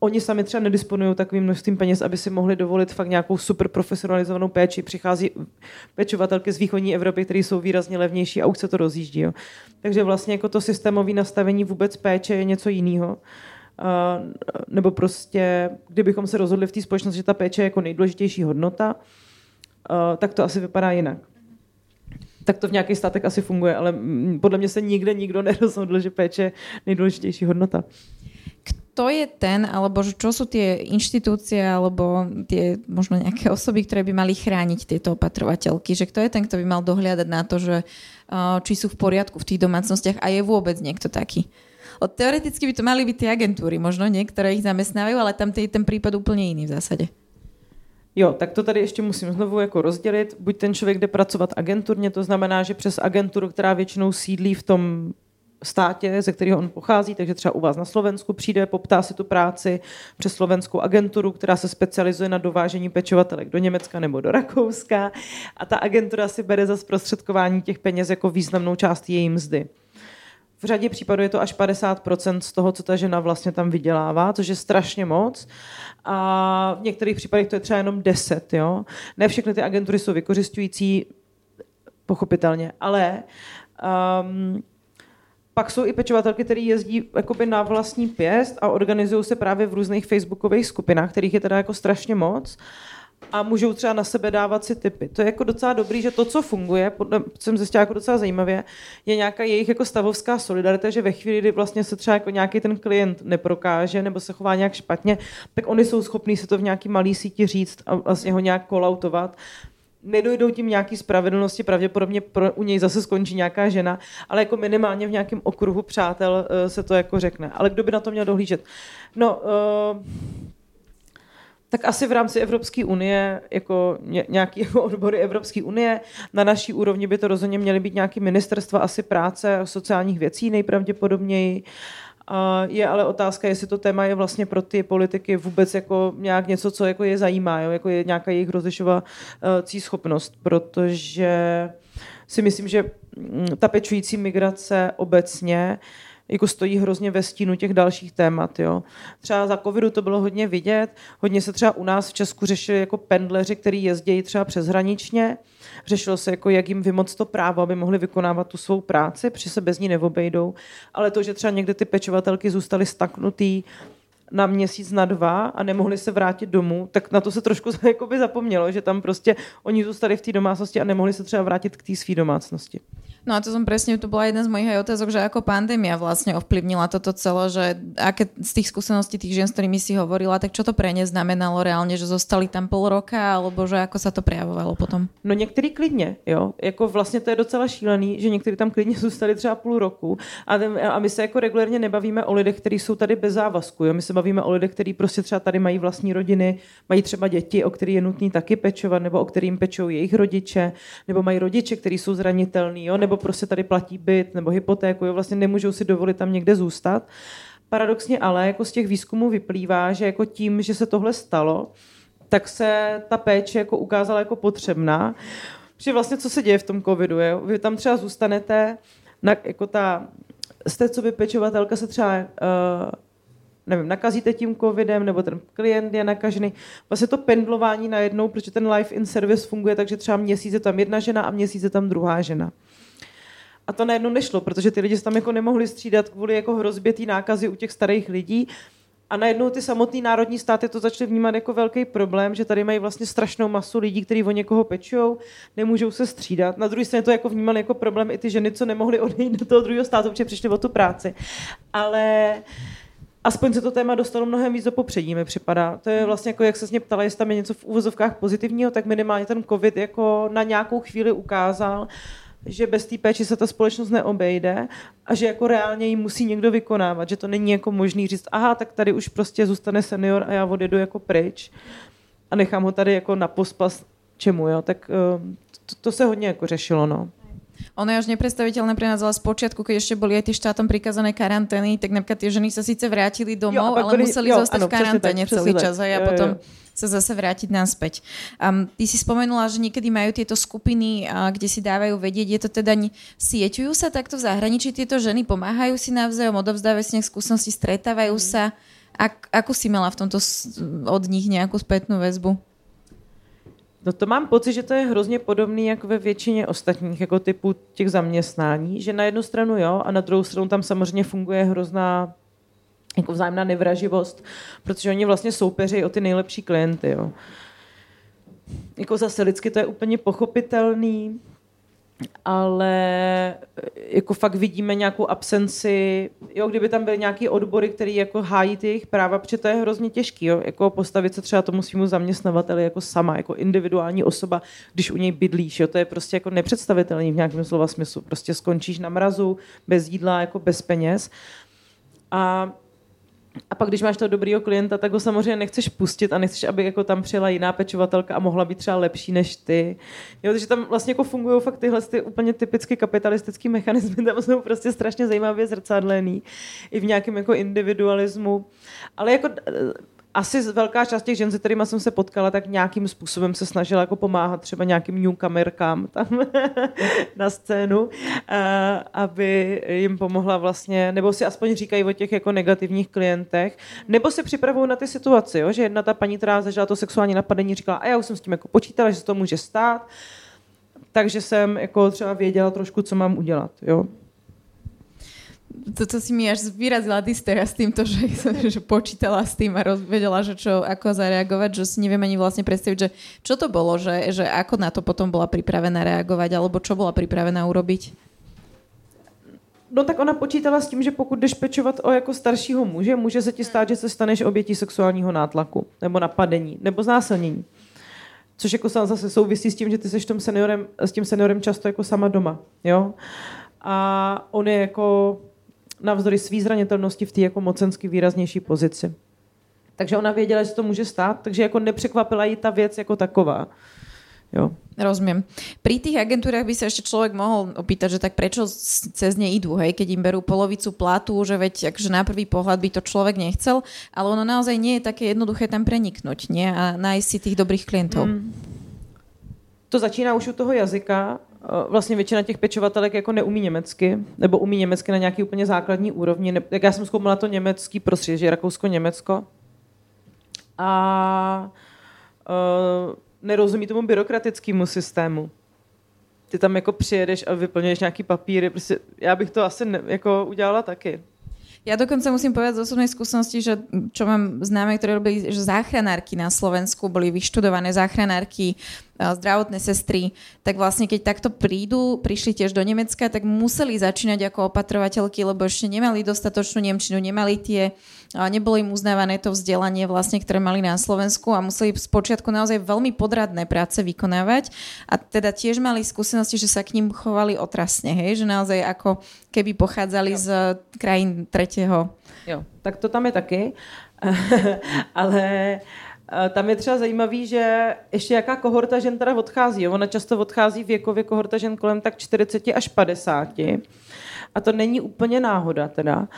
oni sami třeba nedisponují takovým množstvím peněz, aby si mohli dovolit fakt nějakou super profesionalizovanou péči. Přichází pečovatelky z východní Evropy, které jsou výrazně levnější a už se to rozjíždí. Jo. Takže vlastně jako to systémové nastavení vůbec péče je něco jiného. Uh, nebo prostě, kdybychom se rozhodli v té společnosti, že ta péče je jako nejdůležitější hodnota, uh, tak to asi vypadá jinak. Tak to v nějakých státech asi funguje, ale podle mě se nikde nikdo (laughs) nerozhodl, že péče je nejdůležitější hodnota kto je ten, alebo čo sú tie inštitúcie, alebo tie možno nejaké osoby, ktoré by mali chrániť tieto opatrovateľky, že kto je ten, kto by mal dohliadať na to, že či sú v poriadku v tých domácnostiach a je vôbec niekto taký. O, teoreticky by to mali byť tie agentúry, možno niektoré ich zamestnávajú, ale tam je ten prípad úplne iný v zásade. Jo, tak to tady ještě musím znovu jako rozdělit. Buď ten člověk jde pracovat agenturně, to znamená, že přes agenturu, která většinou sídlí v tom státě, ze kterého on pochází, takže třeba u vás na Slovensku přijde, poptá si tu práci přes slovenskou agenturu, která se specializuje na dovážení pečovatelek do Německa nebo do Rakouska a ta agentura si bere za zprostředkování těch peněz jako významnou část její mzdy. V řadě případů je to až 50% z toho, co ta žena vlastně tam vydělává, což je strašně moc. A v některých případech to je třeba jenom 10. Jo? Ne všechny ty agentury jsou vykořišťující, pochopitelně, ale um, pak jsou i pečovatelky, které jezdí jakoby na vlastní pěst a organizují se právě v různých facebookových skupinách, kterých je teda jako strašně moc. A můžou třeba na sebe dávat si typy. To je jako docela dobrý, že to, co funguje, podle, jsem zjistila jako docela zajímavě, je nějaká jejich jako stavovská solidarita, že ve chvíli, kdy vlastně se třeba jako nějaký ten klient neprokáže nebo se chová nějak špatně, tak oni jsou schopní se to v nějaký malý síti říct a vlastně ho nějak kolautovat nedojdou tím nějaký spravedlnosti, pravděpodobně pro, u něj zase skončí nějaká žena, ale jako minimálně v nějakém okruhu přátel uh, se to jako řekne. Ale kdo by na to měl dohlížet? No, uh, tak asi v rámci Evropské unie, jako nějaký (laughs) jako odbory Evropské unie, na naší úrovni by to rozhodně měly být nějaké ministerstva asi práce a sociálních věcí nejpravděpodobněji. Je ale otázka, jestli to téma je vlastně pro ty politiky vůbec jako nějak něco, co jako je zajímá, jo? jako je nějaká jejich rozlišovací schopnost, protože si myslím, že mm, ta pečující migrace obecně jako stojí hrozně ve stínu těch dalších témat. Jo. Třeba za covidu to bylo hodně vidět, hodně se třeba u nás v Česku řešili jako pendleři, kteří jezdí třeba přeshraničně. Řešilo se, jako, jak jim vymoc to právo, aby mohli vykonávat tu svou práci, protože se bez ní neobejdou. Ale to, že třeba někde ty pečovatelky zůstaly staknutý na měsíc, na dva a nemohli se vrátit domů, tak na to se trošku (laughs) jakoby zapomnělo, že tam prostě oni zůstali v té domácnosti a nemohli se třeba vrátit k té své domácnosti. No a to som presne, to bola jedna z mojich aj otázok, že ako pandémia vlastne ovplyvnila toto celé, že aké z tých skúseností tých žien, s ktorými si hovorila, tak čo to pre ne znamenalo reálne, že zostali tam pol roka, alebo že ako sa to prejavovalo potom? No některý klidně, jo. Jako vlastně to je docela šílený, že někteří tam klidně (laughs) zůstali třeba půl roku a, a my se jako regulérně nebavíme o lidech, kteří jsou tady bez závazku, jo. My se bavíme o lidech, kteří prostě třeba tady mají vlastní rodiny, mají třeba děti, o který je nutný taky pečovat, nebo o kterým pečou jejich rodiče, nebo mají rodiče, kteří jsou zranitelní, jo, nebo prostě tady platí byt nebo hypotéku, jo, vlastně nemůžou si dovolit tam někde zůstat. Paradoxně ale jako z těch výzkumů vyplývá, že jako tím, že se tohle stalo, tak se ta péče jako ukázala jako potřebná. Protože vlastně co se děje v tom covidu, je? vy tam třeba zůstanete, na, jako ta, jste co by pečovatelka se třeba uh, nevím, nakazíte tím covidem, nebo ten klient je nakažený. Vlastně to pendlování najednou, protože ten life in service funguje, takže třeba měsíc je tam jedna žena a měsíc je tam druhá žena. A to najednou nešlo, protože ty lidi se tam jako nemohli střídat kvůli jako hrozbě té nákazy u těch starých lidí. A najednou ty samotné národní státy to začaly vnímat jako velký problém, že tady mají vlastně strašnou masu lidí, kteří o někoho pečou, nemůžou se střídat. Na druhé straně to jako vnímali jako problém i ty ženy, co nemohly odejít do toho druhého státu, protože přišli o tu práci. Ale aspoň se to téma dostalo mnohem víc do popředí, mi připadá. To je vlastně jako, jak se mě ptala, jestli tam je něco v úvozovkách pozitivního, tak minimálně ten covid jako na nějakou chvíli ukázal, že bez té péče se ta společnost neobejde a že jako reálně ji musí někdo vykonávat, že to není jako možný říct, aha, tak tady už prostě zůstane senior a já odjedu jako pryč a nechám ho tady jako na pospas čemu, jo, tak eh, to, to se hodně jako řešilo, no. Ono je až nepredstaviteľné pre nás, ale z počiatku, keď ešte boli aj tie štátom prikazané karantény, tak napríklad tie ženy sa síce vrátili domov, jo, ale museli jo, zostať ano, v karanténe celý čas a jo, potom jo sa zase vrátiť naspäť. Um, ty si spomenula, že niekedy majú tieto skupiny, uh, kde si dávajú vedieť, je to teda, sieťujú sa takto v zahraničí tieto ženy, pomáhajú si navzájom, odovzdávajú si nejak skúsenosti, stretávajú mm. sa. Ak, ako si mala v tomto od nich nejakú spätnú väzbu? No to mám pocit, že to je hrozně podobný jako ve většině ostatních jako typů těch zaměstnání, že na jednu stranu jo a na druhou stranu tam samozřejmě funguje hrozná jako vzájemná nevraživost, protože oni vlastně soupeří o ty nejlepší klienty. Jo. Jako zase lidsky to je úplně pochopitelný, ale jako fakt vidíme nějakou absenci, jo, kdyby tam byly nějaký odbory, který jako hájí ty jejich práva, protože to je hrozně těžký, jo, jako postavit se třeba tomu svýmu zaměstnavateli jako sama, jako individuální osoba, když u něj bydlíš, jo, to je prostě jako nepředstavitelný v nějakém slova smyslu, prostě skončíš na mrazu, bez jídla, jako bez peněz. A a pak, když máš toho dobrýho klienta, tak ho samozřejmě nechceš pustit a nechceš, aby jako tam přijela jiná pečovatelka a mohla být třeba lepší než ty. Jo, takže tam vlastně jako fungují fakt tyhle ty úplně typicky kapitalistické mechanismy, tam jsou prostě strašně zajímavě zrcadlený i v nějakém jako individualismu. Ale jako asi velká část těch žen, se kterými jsem se potkala, tak nějakým způsobem se snažila jako pomáhat třeba nějakým newcomerkám tam (laughs) na scénu, a, aby jim pomohla vlastně, nebo si aspoň říkají o těch jako negativních klientech, nebo se připravují na ty situaci, jo? že jedna ta paní, která zažila to sexuální napadení, říkala, a já už jsem s tím jako počítala, že se to může stát, takže jsem jako třeba věděla trošku, co mám udělat. Jo? To, to si mi až vyrazila dystera s týmto, že, (laughs) že počítala s tým a vedela, že čo, ako zareagovať, že si neviem ani vlastne predstaviť, že čo to bolo, že, že ako na to potom bola pripravená reagovať, alebo čo bola pripravená urobiť? No tak ona počítala s tím, že pokud jdeš pečovat o jako staršího muže, může se ti stát, že se staneš obětí sexuálního nátlaku, nebo napadení, nebo znásilnění. Což jako zase souvisí s tím, že ty jsi tom seniorem, s tím seniorem často jako sama doma. Jo? A on je jako navzdory své zranitelnosti v té jako mocensky výraznější pozici. Takže ona věděla, že to může stát, takže jako nepřekvapila jí ta věc jako taková. Jo. Rozumiem. Pri tých agentúrach by sa ešte človek mohol opýtať, že tak prečo cez ne idú, hej, keď im berú polovicu platu, že veď akože na prvý pohľad by to človek nechcel, ale ono naozaj nie je také jednoduché tam preniknúť, nie? A nájsť si tých dobrých klientov. Mm. To začíná už u toho jazyka. Vlastně většina těch pečovatelek jako neumí německy, nebo umí německy na nějaký úplně základní úrovni. Jak já jsem zkoumala to německý prostředí, že Rakousko-Německo. A uh, nerozumí tomu byrokratickému systému. Ty tam jako přijedeš a vyplňuješ nějaký papíry. Prostě já bych to asi ne, jako udělala taky. Ja dokonca musím povedať z osobnej skúsenosti, že čo mám známe, ktoré robili, že záchranárky na Slovensku boli vyštudované záchranárky, zdravotné sestry, tak vlastne keď takto prídu, prišli tiež do Nemecka, tak museli začínať ako opatrovateľky, lebo ešte nemali dostatočnú Nemčinu, nemali tie, nebolo im uznávané to vzdelanie vlastne, ktoré mali na Slovensku a museli z počiatku naozaj veľmi podradné práce vykonávať a teda tiež mali skúsenosti, že sa k ním chovali otrasne, hej, že naozaj ako keby pochádzali jo. z krajín tretieho. Jo, tak to tam je taky, (laughs) ale tam je třeba zajímavý, že ještě jaká kohorta žen teda odchází. Ona často odchází věkově kohorta žen kolem tak 40 až 50. A to není úplně náhoda teda,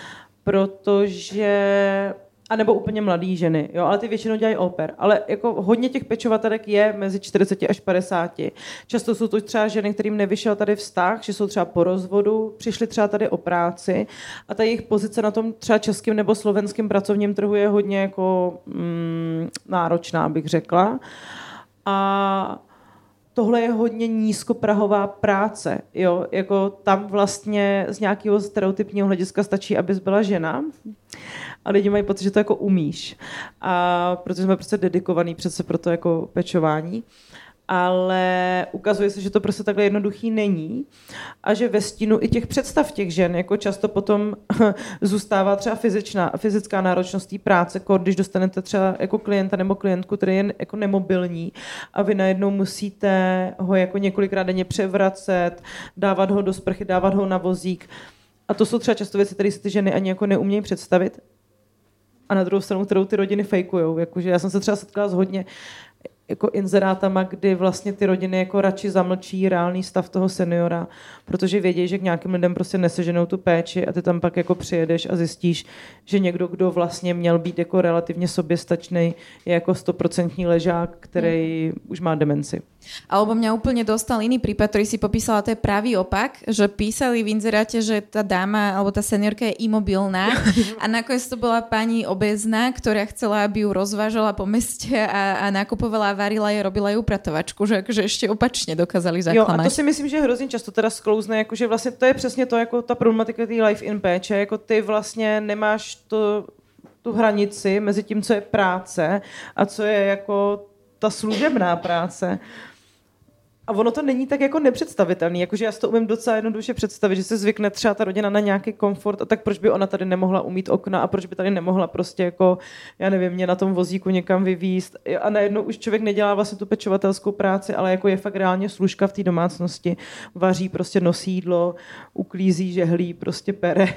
protože a nebo úplně mladý ženy, jo, ale ty většinou dělají oper. Ale jako hodně těch pečovatelek je mezi 40 až 50. Často jsou to třeba ženy, kterým nevyšel tady vztah, že jsou třeba po rozvodu, přišli třeba tady o práci a ta jejich pozice na tom třeba českým nebo slovenském pracovním trhu je hodně jako mm, náročná, bych řekla. A tohle je hodně nízkoprahová práce. Jo? Jako tam vlastně z nějakého stereotypního hlediska stačí, abys byla žena a lidi mají pocit, že to jako umíš. A protože jsme prostě dedikovaný přece pro to jako pečování ale ukazuje se, že to prostě takhle jednoduchý není a že ve stínu i těch představ těch žen jako často potom (laughs) zůstává třeba fyzická, fyzická náročnost práce, když dostanete třeba jako klienta nebo klientku, který je jako nemobilní a vy najednou musíte ho jako několikrát denně převracet, dávat ho do sprchy, dávat ho na vozík. A to jsou třeba často věci, které si ty ženy ani jako neumějí představit. A na druhou stranu, kterou ty rodiny fejkujou. Jakože já jsem se třeba setkala s hodně jako inzerátama, kdy vlastně ty rodiny jako radši zamlčí reálný stav toho seniora, protože vědí, že k nějakým lidem prostě neseženou tu péči a ty tam pak jako přijedeš a zjistíš, že někdo, kdo vlastně měl být jako relativně soběstačný, je jako stoprocentní ležák, který hmm. už má demenci. Alebo mňa úplne dostal iný prípad, ktorý si popísala, to je pravý opak, že písali v inzeráte, že tá dáma alebo tá seniorka je imobilná (laughs) a nakoniec to bola pani obezná, ktorá chcela, aby ju rozvážala po meste a, a nakupovala, varila je, robila ju upratovačku, že akože ešte opačne dokázali zaklamať. Jo, a to si myslím, že hrozně často teda sklouzne, jakože vlastně to je přesně to, jako ta problematika té life in péče, jako ty vlastně nemáš to, tu hranici mezi tím, co je práce a co je jako ta služebná práce. A ono to není tak jako nepředstavitelný, jakože já si to umím docela jednoduše představit, že se zvykne třeba ta rodina na nějaký komfort a tak proč by ona tady nemohla umít okna a proč by tady nemohla prostě jako, já nevím, mě na tom vozíku někam vyvíst a najednou už člověk nedělá vlastně tu pečovatelskou práci, ale jako je fakt reálně služka v té domácnosti, vaří, prostě nosí jídlo, uklízí, žehlí, prostě pere.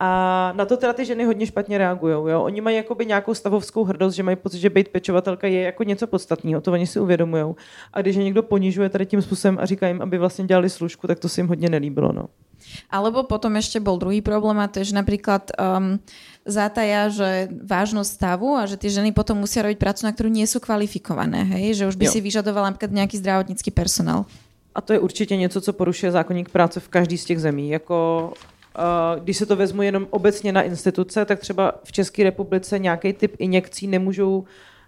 A na to teda ty ženy hodně špatně reagují. Jo? Oni mají jakoby nějakou stavovskou hrdost, že mají pocit, že být pečovatelka je jako něco podstatného, to oni si uvědomují. A když je někdo ponižuje tady tím způsobem a říká jim, aby vlastně dělali služku, tak to si jim hodně nelíbilo. No. Alebo potom ešte bol druhý problém a to je, že napríklad um, zátaja, že vážnosť stavu a že tie ženy potom musia robiť prácu, na ktorú nie sú kvalifikované, hej? že už by jo. si vyžadoval napríklad nejaký zdravotnický personál. A to je určitě něco, co porušuje zákonník práce v každý z těch zemí. Jako když se to vezmu jenom obecně na instituce, tak třeba v České republice nějaký typ injekcí nemůžou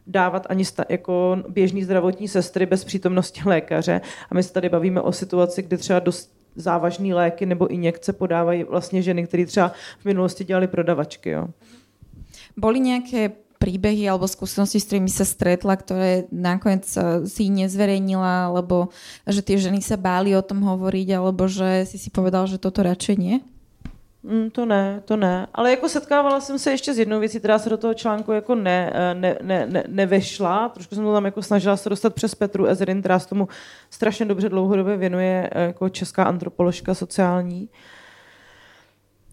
dávat ani sta, jako běžný zdravotní sestry bez přítomnosti (laughs) lékaře. A my se tady bavíme o situaci, kdy třeba dost, závažné léky nebo injekce podávají vlastně ženy, které třeba v minulosti dělali prodavačky. Jo. Boli nějaké príbehy alebo skúsenosti, s ktorými sa stretla, ktoré nakoniec eh, si nezverejnila, alebo že tie ženy sa báli o tom hovoriť, alebo že si si povedal, že toto radšej nie? Mm, to ne, to ne. Ale jako setkávala jsem se ještě s jednou věcí, která se do toho článku jako ne, eh, ne, ne, ne, nevešla. Trošku jsem to tam jako snažila se dostat přes Petru Ezerin, která se tomu strašně dobře dlouhodobě věnuje eh, jako česká antropoložka sociální.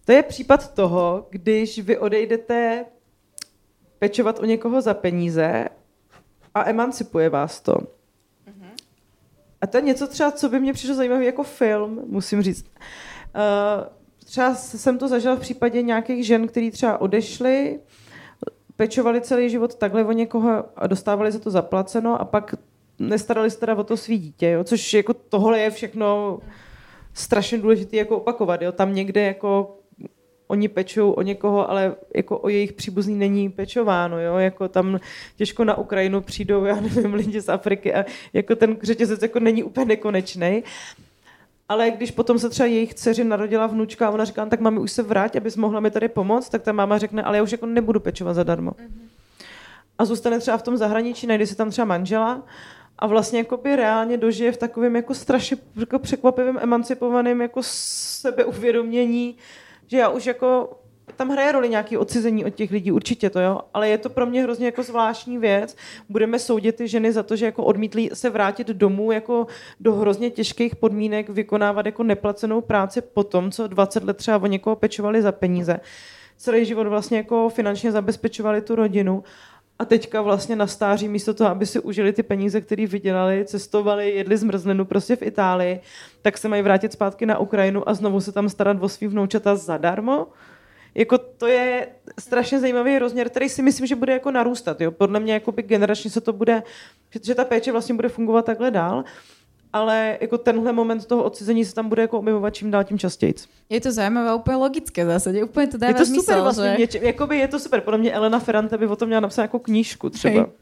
To je případ toho, když vy odejdete pečovat o někoho za peníze a emancipuje vás to. A to je něco třeba, co by mě přišlo zajímavé jako film, musím říct. Uh, třeba jsem to zažila v případě nějakých žen, které třeba odešly, pečovali celý život takhle o někoho a dostávali za to zaplaceno a pak nestarali se teda o to svý dítě, jo? což jako tohle je všechno strašně důležité jako opakovat. Jo? Tam někde jako oni pečou o někoho, ale jako o jejich příbuzný není pečováno, jo, jako tam těžko na Ukrajinu přijdou, já nevím, (laughs) lidi z Afriky a jako ten řetězec jako není úplně nekonečný. Ale když potom se třeba jejich dceři narodila vnučka a ona říká, no, tak mami, už se vrát, abys mohla mi tady pomoct, tak ta máma řekne, ale já už jako nebudu pečovat zadarmo. A zůstane třeba v tom zahraničí, najde se tam třeba manžela a vlastně jako by reálně dožije v takovém jako strašně jako překvapivém, emancipovaném jako sebeuvědomění, že já už jako tam hraje roli nějaký odcizení od těch lidí, určitě to jo, ale je to pro mě hrozně jako zvláštní věc. Budeme soudit ty ženy za to, že jako odmítli se vrátit domů jako do hrozně těžkých podmínek, vykonávat jako neplacenou práci po tom, co 20 let třeba o někoho pečovali za peníze. Celý život vlastně jako finančně zabezpečovali tu rodinu a teďka vlastně na stáří místo toho, aby si užili ty peníze, které vydělali, cestovali, jedli zmrzlinu prostě v Itálii, tak se mají vrátit zpátky na Ukrajinu a znovu se tam starat o svý vnoučata zadarmo. Jako to je strašně zajímavý rozměr, který si myslím, že bude jako narůstat. Jo? Podle mě generačně se to bude, že, že ta péče vlastně bude fungovat takhle dál ale jako tenhle moment toho odcizení se tam bude jako objevovat čím dál tím častěji. Je to zajímavé, úplně logické zase, úplně to dává Je to super smysl, vlastně, že... jakoby je to super, podle mě Elena Ferrante by o tom měla napsat jako knížku třeba. Hej.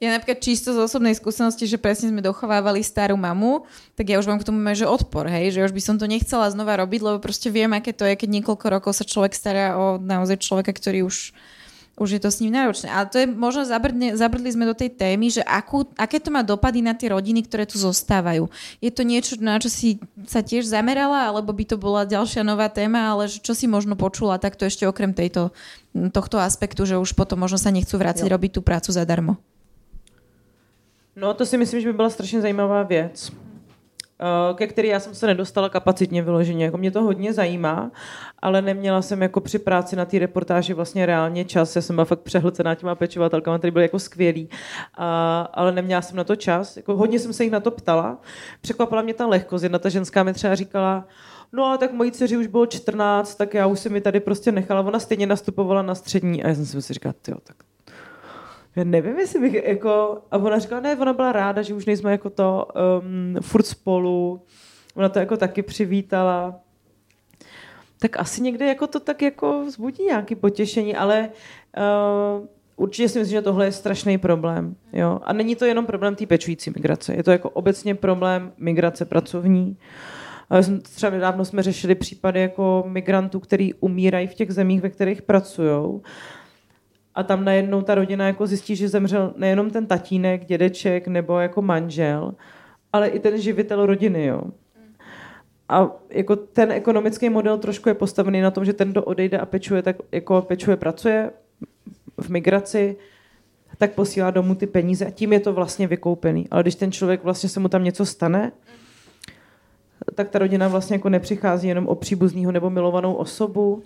Ja napríklad čisto z osobnej skúsenosti, že presne sme dochovávali starú mamu, tak ja už mám k tomu že odpor, hej, že už by som to nechcela znova robiť, lebo proste viem, aké to je, keď niekoľko rokov sa človek stará o naozaj človeka, ktorý už už je to s ním náročné. Ale to je možno zabrdne, zabrdli sme do tej témy, že akú, aké to má dopady na tie rodiny, ktoré tu zostávajú. Je to niečo, na čo si sa tiež zamerala, alebo by to bola ďalšia nová téma, ale čo si možno počula takto ešte okrem tejto, tohto aspektu, že už potom možno sa nechcú vrátiť jo. robiť tú prácu zadarmo? No to si myslím, že by byla strašně zajímavá věc. Eh, ke který já jsem se nedostala kapacitně vyloženě. Jako mě to hodně zajímá, ale neměla jsem jako při práci na té reportáži vlastně reálně čas. Já jsem byla fakt přehlcená těma pečovatelkama, které byly jako skvělý, a, ale neměla jsem na to čas. Jako hodně jsem se jich na to ptala. Překvapila mě ta lehkost. Jedna ta ženská mi třeba říkala, no a tak mojí dceři už bylo 14, tak já už jsem mi tady prostě nechala. Ona stejně nastupovala na střední a já jsem si říkala, jo, tak já nevím, jestli bych jako... A ona říkala, ne, ona byla ráda, že už nejsme jako to um, furt spolu. Ona to jako taky přivítala. Tak asi někde jako to tak jako vzbudí nějaké potěšení, ale uh, určitě si myslím, že tohle je strašný problém. Jo? A není to jenom problém té pečující migrace. Je to jako obecně problém migrace pracovní. Třeba nedávno jsme řešili případy jako migrantů, kteří umírají v těch zemích, ve kterých pracují a tam najednou ta rodina jako zjistí, že zemřel nejenom ten tatínek, dědeček nebo jako manžel, ale i ten živitel rodiny, jo. A jako ten ekonomický model trošku je postavený na tom, že ten, kdo odejde a pečuje, tak jako pečuje, pracuje v migraci, tak posílá domů ty peníze a tím je to vlastně vykoupený. Ale když ten člověk vlastně se mu tam něco stane, tak ta rodina vlastně jako nepřichází jenom o příbuzného nebo milovanou osobu,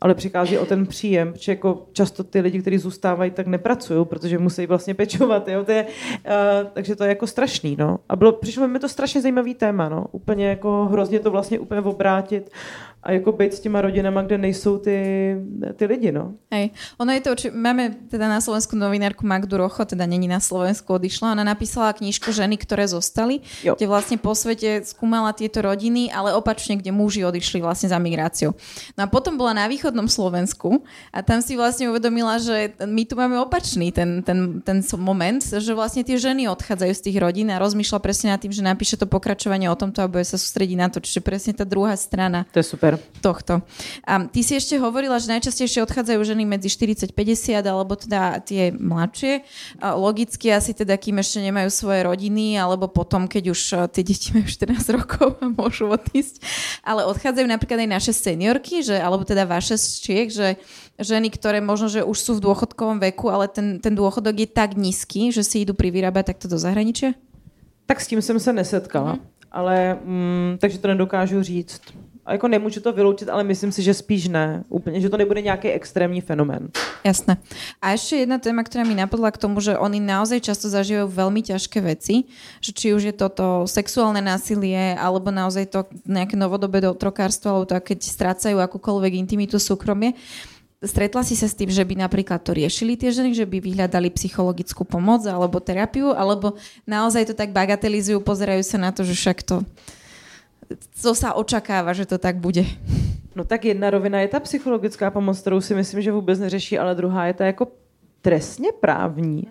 ale přichází o ten příjem, protože jako často ty lidi, kteří zůstávají, tak nepracují, protože musí vlastně pečovat, jo? To je, uh, takže to je jako strašný, no. A bylo, přišlo mi to strašně zajímavý téma, no. Úplně jako hrozně to vlastně úplně obrátit a jako být s těma rodinama, kde nejsou ty, ty lidi, no. Hej. Ono je to, či máme teda na Slovensku novinárku Magdu Rocho, teda není na Slovensku, odišla. Ona napísala knižku Ženy, ktoré zostali, jo. kde vlastne po svete skúmala tieto rodiny, ale opačne, kde muži odišli vlastne za migráciou. No a potom bola na východnom Slovensku a tam si vlastne uvedomila, že my tu máme opačný ten, ten, ten moment, že vlastne tie ženy odchádzajú z tých rodín a rozmýšľa presne nad tým, že napíše to pokračovanie o tomto a bude sa sústrediť na to, čiže presne tá druhá strana. To je super super. Tohto. A ty si ešte hovorila, že najčastejšie odchádzajú ženy medzi 40-50 alebo teda tie mladšie. A logicky asi teda, kým ešte nemajú svoje rodiny, alebo potom, keď už tie deti majú 14 (laughs) rokov a môžu odísť. Ale odchádzajú napríklad aj naše seniorky, že, alebo teda vaše z Čiech, že ženy, ktoré možno, že už sú v dôchodkovom veku, ale ten, ten dôchodok je tak nízky, že si idú privyrábať takto do zahraničia? Tak s tím jsem se nesetkala, mm. ale mm, takže to nedokážu říct. A jako nemůžu to vyloučit, ale myslím si, že spíš ne. Úplně, že to nebude nějaký extrémní fenomén. Jasné. A ještě jedna téma, která mi napadla k tomu, že oni naozaj často zažívají velmi těžké věci, že či už je to to sexuálne násilie, alebo naozaj to nějaké novodobé otrokárstvo, alebo to, keď strácajú akúkoľvek intimitu, súkromie. Stretla si sa s tým, že by napríklad to riešili tie ženy, že by vyhľadali psychologickú pomoc alebo terapiu, alebo naozaj to tak bagatelizujú, pozerajú sa na to, že však to co sa očakáva, že to tak bude? No tak jedna rovina je ta psychologická pomoc, kterou si myslím, že vůbec neřeší, ale druhá je ta jako trestně právní.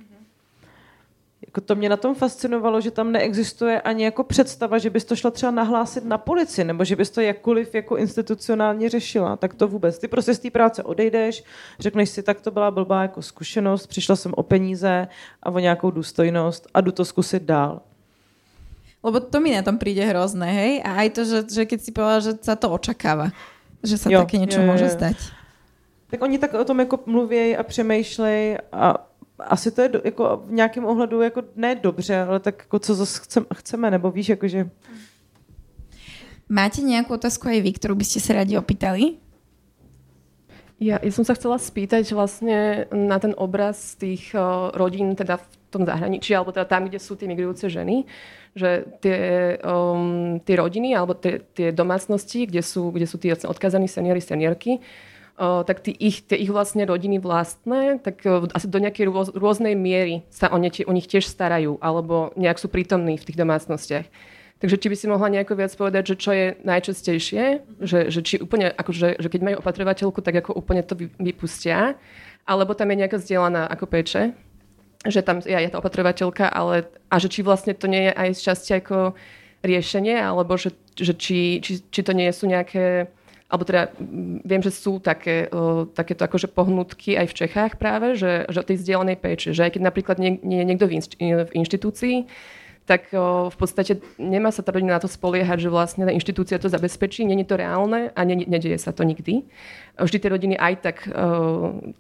Jako to mě na tom fascinovalo, že tam neexistuje ani jako představa, že bys to šla třeba nahlásit na policii, nebo že bys to jakkoliv jako institucionálně řešila. Tak to vůbec. Ty prostě z té práce odejdeš, řekneš si, tak to byla blbá jako zkušenost, přišla jsem o peníze a o nějakou důstojnost a jdu to zkusit dál. Lebo to mi na tom príde hrozné, hej? A aj to, že, že keď si povedal, že sa to očakáva. Že sa jo, také niečo jo, jo, môže stať. Tak oni tak o tom jako mluví a přemýšlejí a asi to je do, jako v nějakém ohledu jako ne dobře, ale tak jako co zase chceme, chceme, nebo víš, jakože... Máte nějakou otázku aj vy, kterou byste se rádi opýtali? Ja, ja som sa chcela spýtať vlastne na ten obraz tých uh, rodín teda v tom zahraničí, alebo teda tam, kde sú tie migrujúce ženy, že tie, um, tie rodiny alebo tie, tie domácnosti, kde sú, kde sú tí odkazaní seniori, seniorky, uh, tak tí ich, tie ich vlastne rodiny vlastné, tak uh, asi do nejakej rôz, rôznej miery sa o, ne, o nich tiež starajú, alebo nejak sú prítomní v tých domácnostiach. Takže či by si mohla nejako viac povedať, že čo je najčastejšie, že, že či úplne, akože, že keď majú opatrovateľku, tak ako úplne to vypustia, alebo tam je nejaká zdieľaná ako peče, že tam ja, je to opatrovateľka, ale a že či vlastne to nie je aj z časti ako riešenie, alebo že, že či, či, či to nie sú nejaké alebo teda viem, že sú také, uh, takéto akože pohnutky aj v Čechách práve, že, že o tej zdieľanej péči, že aj keď napríklad nie, nie je niekto v, inš, v inštitúcii, tak v podstate nemá sa tá rodina na to spoliehať, že vlastne tá inštitúcia to zabezpečí, není to reálne a ne, nedieje sa to nikdy. Vždy tie rodiny aj tak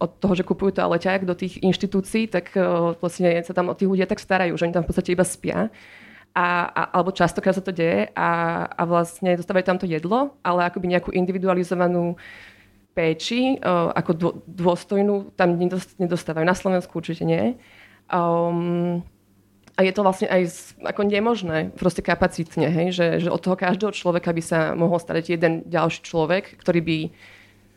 od toho, že kupujú to leťák do tých inštitúcií, tak vlastne sa tam o tých ľudia tak starajú, že oni tam v podstate iba spia. A, a, alebo častokrát sa to deje a, a vlastne dostávajú tam to jedlo, ale akoby nejakú individualizovanú péči, ako dô, dôstojnú, tam nedostávajú. Na Slovensku určite nie. Um, a je to vlastne aj ako nemožné, proste kapacitne, hej? Že, že od toho každého človeka by sa mohol starať jeden ďalší človek, ktorý by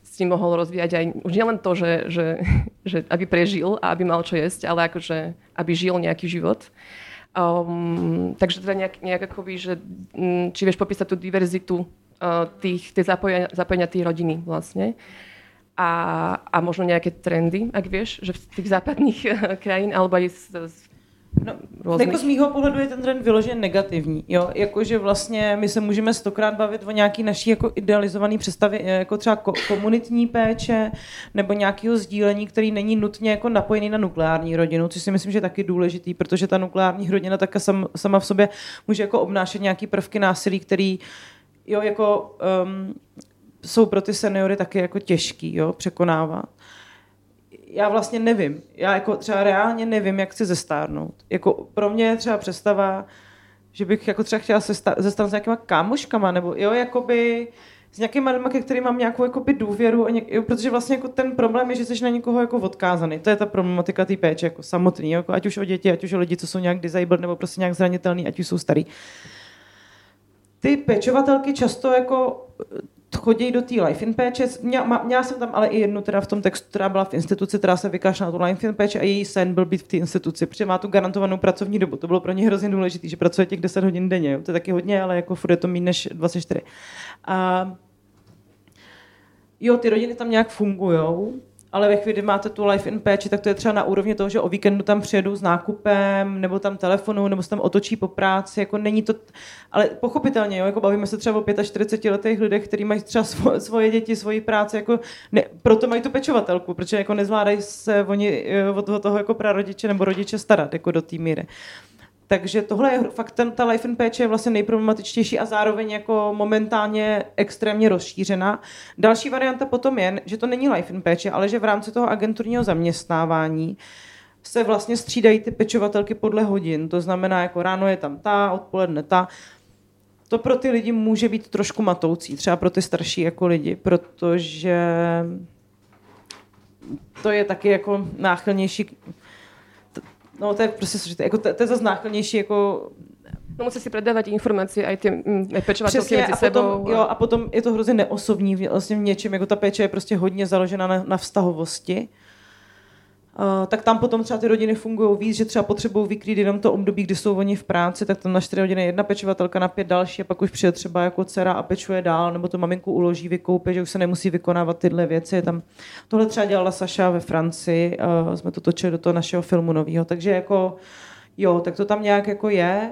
s ním mohol rozvíjať aj už nielen to, že, že, (laughs) že aby prežil a aby mal čo jesť, ale akože aby žil nejaký život. Um, takže teda nejak, nejak akoby, že, um, či vieš popísať tú diverzitu uh, tých, tie zapojenia, zapojenia tých rodiny vlastne. A, a možno nejaké trendy, ak vieš, že v tých západných (laughs) krajín alebo aj z, z No, jako z mýho pohledu je ten trend vyloženě negativní. Jo? Jakože vlastně my se můžeme stokrát bavit o nějaký naší jako idealizované představě, eh, jako třeba komunitní péče nebo nějakého sdílení, který není nutně jako napojený na nukleární rodinu, což si myslím, že je taky důležitý, protože ta nukleární rodina také sam, sama v sobě může jako obnášet nějaký prvky násilí, který jo, jako, um, jsou pro ty seniory taky jako těžký jo, překonávat já vlastně nevím. Já jako třeba reálně nevím, jak chci zestárnout. Jako pro mě je třeba představa, že bych jako třeba chtěla zestárnout s nějakýma kámoškama, nebo jo, jakoby s nějakýma lidmi, ke kterým mám nějakou jakoby důvěru, a něk, jo, protože vlastně jako ten problém je, že jsi na někoho jako odkázaný. To je ta problematika té péče jako samotný, jako ať už o děti, ať už o lidi, co jsou nějak disabled nebo prostě nějak zranitelný, ať už jsou starý. Ty pečovatelky často jako chodí do té life in péče. Měla, měla, jsem tam ale i jednu teda v tom textu, která byla v instituci, která se vykašla na tu life in péče a její sen byl být v té instituci, protože má tu garantovanou pracovní dobu. To bylo pro ně hrozně důležité, že pracuje těch 10 hodin denně. Jo. To je taky hodně, ale jako furt je to méně než 24. A jo, ty rodiny tam nějak fungují, ale ve chvíli, kdy máte tu life in péči, tak to je třeba na úrovni toho, že o víkendu tam přijedou s nákupem, nebo tam telefonu, nebo se tam otočí po práci, jako není to, ale pochopitelně, jo, jako bavíme se třeba o 45 letých lidech, kteří mají třeba svoje, svoje děti, svoji práci, jako ne, proto mají tu pečovatelku, protože jako nezvládají se oni eh, od toho jako prarodiče nebo rodiče starat, jako do té míry. Takže tohle je fakt ten, ta life and péče je vlastně nejproblematičtější a zároveň jako momentálně extrémně rozšířená. Další varianta potom je, že to není life and péče, ale že v rámci toho agenturního zaměstnávání se vlastně střídají ty pečovatelky podle hodin. To znamená, jako ráno je tam ta, odpoledne ta. To pro ty lidi může být trošku matoucí, třeba pro ty starší jako lidi, protože to je taky jako náchylnější No to je prostě složité. Jako to, to je zase náchylnější jako No musí si předávat informace a ty mm, pečovatelky mezi sebou. Jo, a potom je to hrozně neosobní vlastně v něčem, jako ta péče je prostě hodně založena na, na vztahovosti. Tak tam potom třeba ty rodiny fungují víc, že třeba potřebují vykrýt jenom to období, kdy jsou oni v práci, tak tam na čtyři hodiny jedna pečovatelka, na pět další a pak už přijde třeba jako dcera a pečuje dál, nebo to maminku uloží, vykoupě, že už se nemusí vykonávat tyhle věci. Tam tohle třeba dělala Saša ve Francii, uh, jsme to točili do toho našeho filmu nového, takže jako jo, tak to tam nějak jako je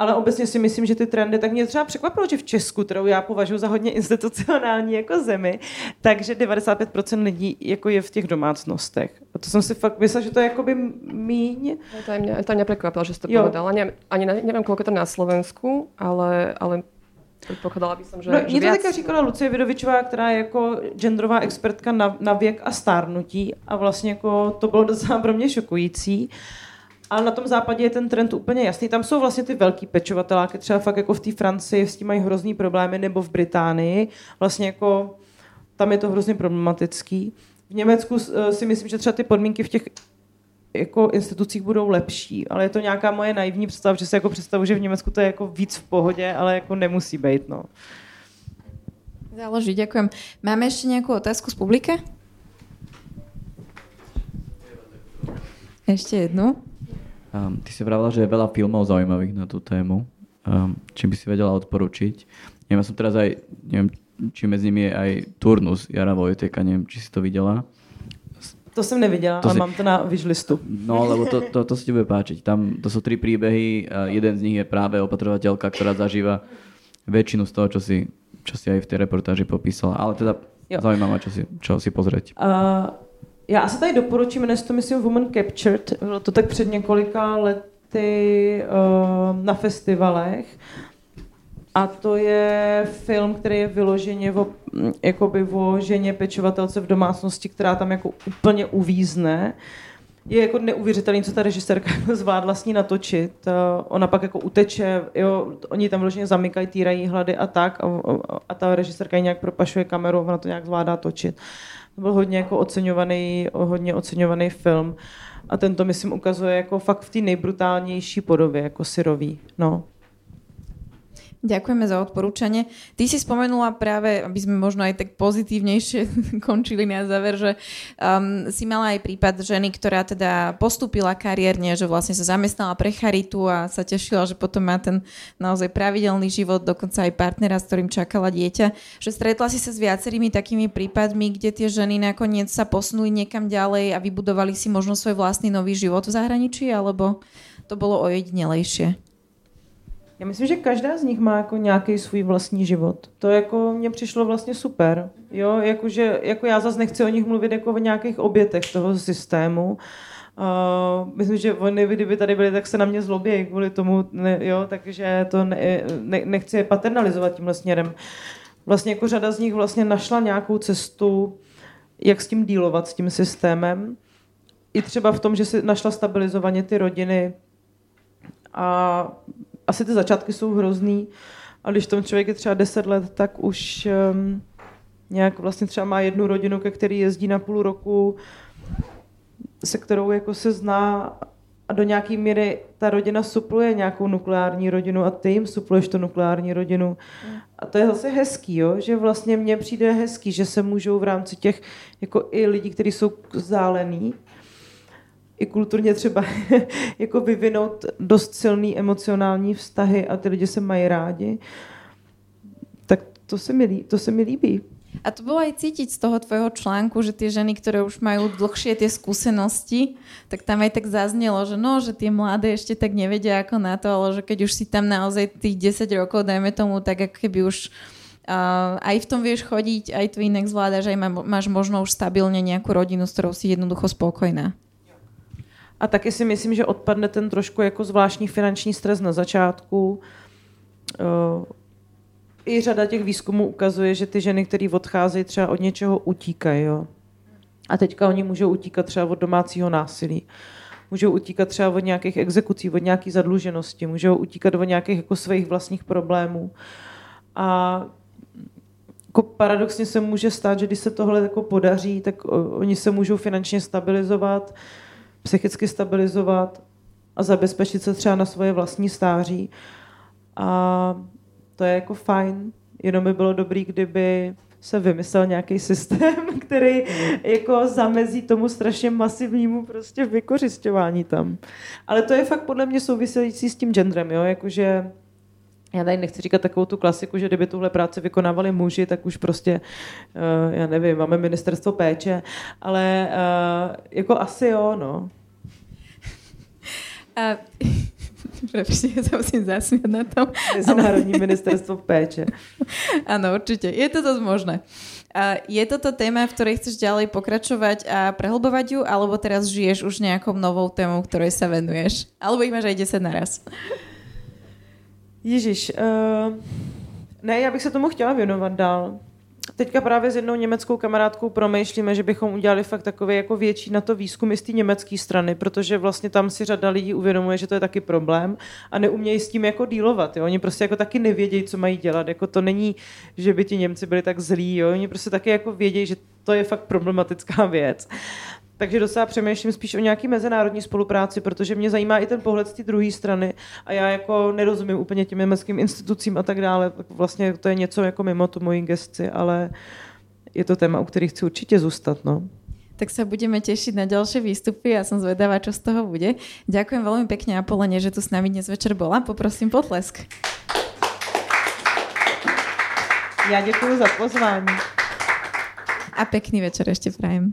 ale obecně si myslím, že ty trendy, tak mě třeba překvapilo, že v Česku, kterou já považuji za hodně institucionální jako zemi, takže 95% lidí jako je v těch domácnostech. A to jsem si fakt myslela, že to je jakoby míň. No, to, mě, to mě překvapilo, že jste to povedala. Ne, ani ne, nevím, kolik je to na Slovensku, ale, ale Předpokládala bych že, no, že mě to také říkala Lucie Vidovičová, která je jako genderová expertka na, na věk a stárnutí a vlastně jako to bylo docela pro mě šokující. Ale na tom západě je ten trend úplně jasný. Tam jsou vlastně ty velký pečovateláky, třeba fakt jako v té Francii s tím mají hrozný problémy, nebo v Británii. Vlastně jako tam je to hrozně problematický. V Německu eh, si myslím, že třeba ty podmínky v těch jako institucích budou lepší, ale je to nějaká moje naivní představa, že se jako představu, že v Německu to je jako víc v pohodě, ale jako nemusí být, no. Záleží, děkujem. Máme ještě nějakou otázku z publiky? Ještě jednu. Um, ty si vravila, že je veľa filmov zaujímavých na tú tému. Um, či by si vedela odporučiť? Neviem, ja som teraz aj, neviem, či medzi nimi je aj Turnus Jara Vojteka, neviem, či si to videla. To jsem neviděla, to ale si... mám to na vyžlistu. No, lebo to, to, to si ti bude páčiť. Tam, to sú tri príbehy a jeden z nich je práve opatrovateľka, ktorá zažíva väčšinu z toho, čo si, čo si aj v tej reportáži popísala. Ale teda jo. zaujímavé, čo si, čo si pozrieť. Uh, já asi tady doporučím, dnes to myslím Woman Captured, bylo to tak před několika lety uh, na festivalech. A to je film, který je vyloženě o, jakoby o ženě pečovatelce v domácnosti, která tam jako úplně uvízne. Je jako neuvěřitelný, co ta režisérka (laughs) zvládla s ní natočit. Uh, ona pak jako uteče, jo, oni tam vyloženě zamykají, týrají hlady a tak. A, a ta režisérka ji nějak propašuje kameru, ona to nějak zvládá točit. Uh, to byl hodně jako oceňovaný, hodně oceňovaný film. A tento, myslím, ukazuje jako fakt v té nejbrutálnější podobě, jako syrový. No. Ďakujeme za odporúčanie. Ty si spomenula práve, aby sme možno aj tak pozitívnejšie (laughs) končili na záver, že um, si mala aj prípad ženy, ktorá teda postupila kariérne, že vlastne sa zamestnala pre charitu a sa tešila, že potom má ten naozaj pravidelný život, dokonca aj partnera, s ktorým čakala dieťa. Že stretla si sa s viacerými takými prípadmi, kde tie ženy nakoniec sa posunuli niekam ďalej a vybudovali si možno svoj vlastný nový život v zahraničí, alebo to bolo ojedinelejšie? Já myslím, že každá z nich má jako nějaký svůj vlastní život. To jako mně přišlo vlastně super. Jo, jakože, jako já zase nechci o nich mluvit jako o nějakých obětech toho systému. Uh, myslím, že oni, kdyby tady byli, tak se na mě zlobí kvůli tomu, ne, jo, takže to ne, ne, nechci je paternalizovat tímhle směrem. Vlastně jako řada z nich vlastně našla nějakou cestu, jak s tím dílovat, s tím systémem. I třeba v tom, že si našla stabilizovaně ty rodiny a asi ty začátky jsou hrozný, a když tom člověk je třeba 10 let, tak už um, nějak vlastně třeba má jednu rodinu, ke který jezdí na půl roku, se kterou jako se zná a do nějaké míry ta rodina supluje nějakou nukleární rodinu a ty jim supluješ tu nukleární rodinu. A to je zase hezký, jo? že vlastně mně přijde hezký, že se můžou v rámci těch, jako i lidi, kteří jsou zálený, i kulturně třeba (laughs) jako vyvinout dost silný emocionální vztahy a ty lidi se mají rádi, tak to se mi, to se mi líbí. A to bolo aj cítiť z toho tvojho článku, že tie ženy, ktoré už majú dlhšie tie skúsenosti, tak tam aj tak zaznelo, že no, že tie mladé ešte tak nevedia ako na to, ale že keď už si tam naozaj tých 10 rokov, dajme tomu, tak ako keby už uh, aj v tom vieš chodiť, aj to inak zvládaš, aj máš možno už stabilne nejakú rodinu, s ktorou si jednoducho spokojná. A taky si myslím, že odpadne ten trošku jako zvláštní finanční stres na začátku. Uh, I řada těch výzkumů ukazuje, že ty ženy, které odcházejí, třeba od něčeho utíkají. Jo? A teďka oni můžou utíkat třeba od domácího násilí. Můžou utíkat třeba od nějakých exekucí, od nějaké zadluženosti, můžou utíkat od nějakých jako svých vlastních problémů. A jako paradoxně se může stát, že když se tohle jako podaří, tak oni se můžou finančně stabilizovat, psychicky stabilizovat a zabezpečit se třeba na svoje vlastní stáří. A to je jako fajn, jenom by bylo dobrý, kdyby se vymyslel nějaký systém, (laughs) který jako zamezí tomu strašně masivnímu prostě vykořišťování tam. Ale to je fakt podle mě související s tím genderem, jo, jakože já tady nechci říkat takovou tu klasiku, že kdyby tuhle práci vykonávali muži, tak už prostě, uh, já nevím, máme ministerstvo péče, ale uh, jako asi jo, no. (laughs) A Prepšte, sa musím zasmiať na tom. Medzinárodní ministerstvo péče. (laughs) Áno, určite. Je to dosť možné. A je toto téma, v ktorej chceš ďalej pokračovať a prehlbovať ju, alebo teraz žiješ už nejakou novou témou, ktorej sa venuješ? Alebo ich máš aj 10 naraz? Ježiš, uh, ne, já bych se tomu chtěla věnovat dál. Teďka právě s jednou německou kamarádkou promýšlíme, že bychom udělali fakt takový jako větší na to výzkum z té německé strany, protože vlastně tam si řada lidí uvědomuje, že to je taky problém a neumějí s tím jako dílovat. Jo? Oni prostě jako taky nevědějí, co mají dělat. Jako to není, že by ti Němci byli tak zlí. Jo? Oni prostě taky jako vědějí, že to je fakt problematická (laughs) věc. Takže docela přemýšlím spíš o nějaký mezinárodní spolupráci, protože mě zajímá i ten pohled z té druhé strany a já jako nerozumím úplně těm německým institucím a tak dále. Vlastně to je něco jako mimo tu moji gesci, ale je to téma, u kterých chci určitě zůstat. No. Tak sa budeme tešiť na ďalšie výstupy a som zvedavá, čo z toho bude. Ďakujem veľmi pekne Apolene, že tu s nami dnes večer bola. Poprosím potlesk. Já děkuji za pozvání. A pekný večer ešte prajem.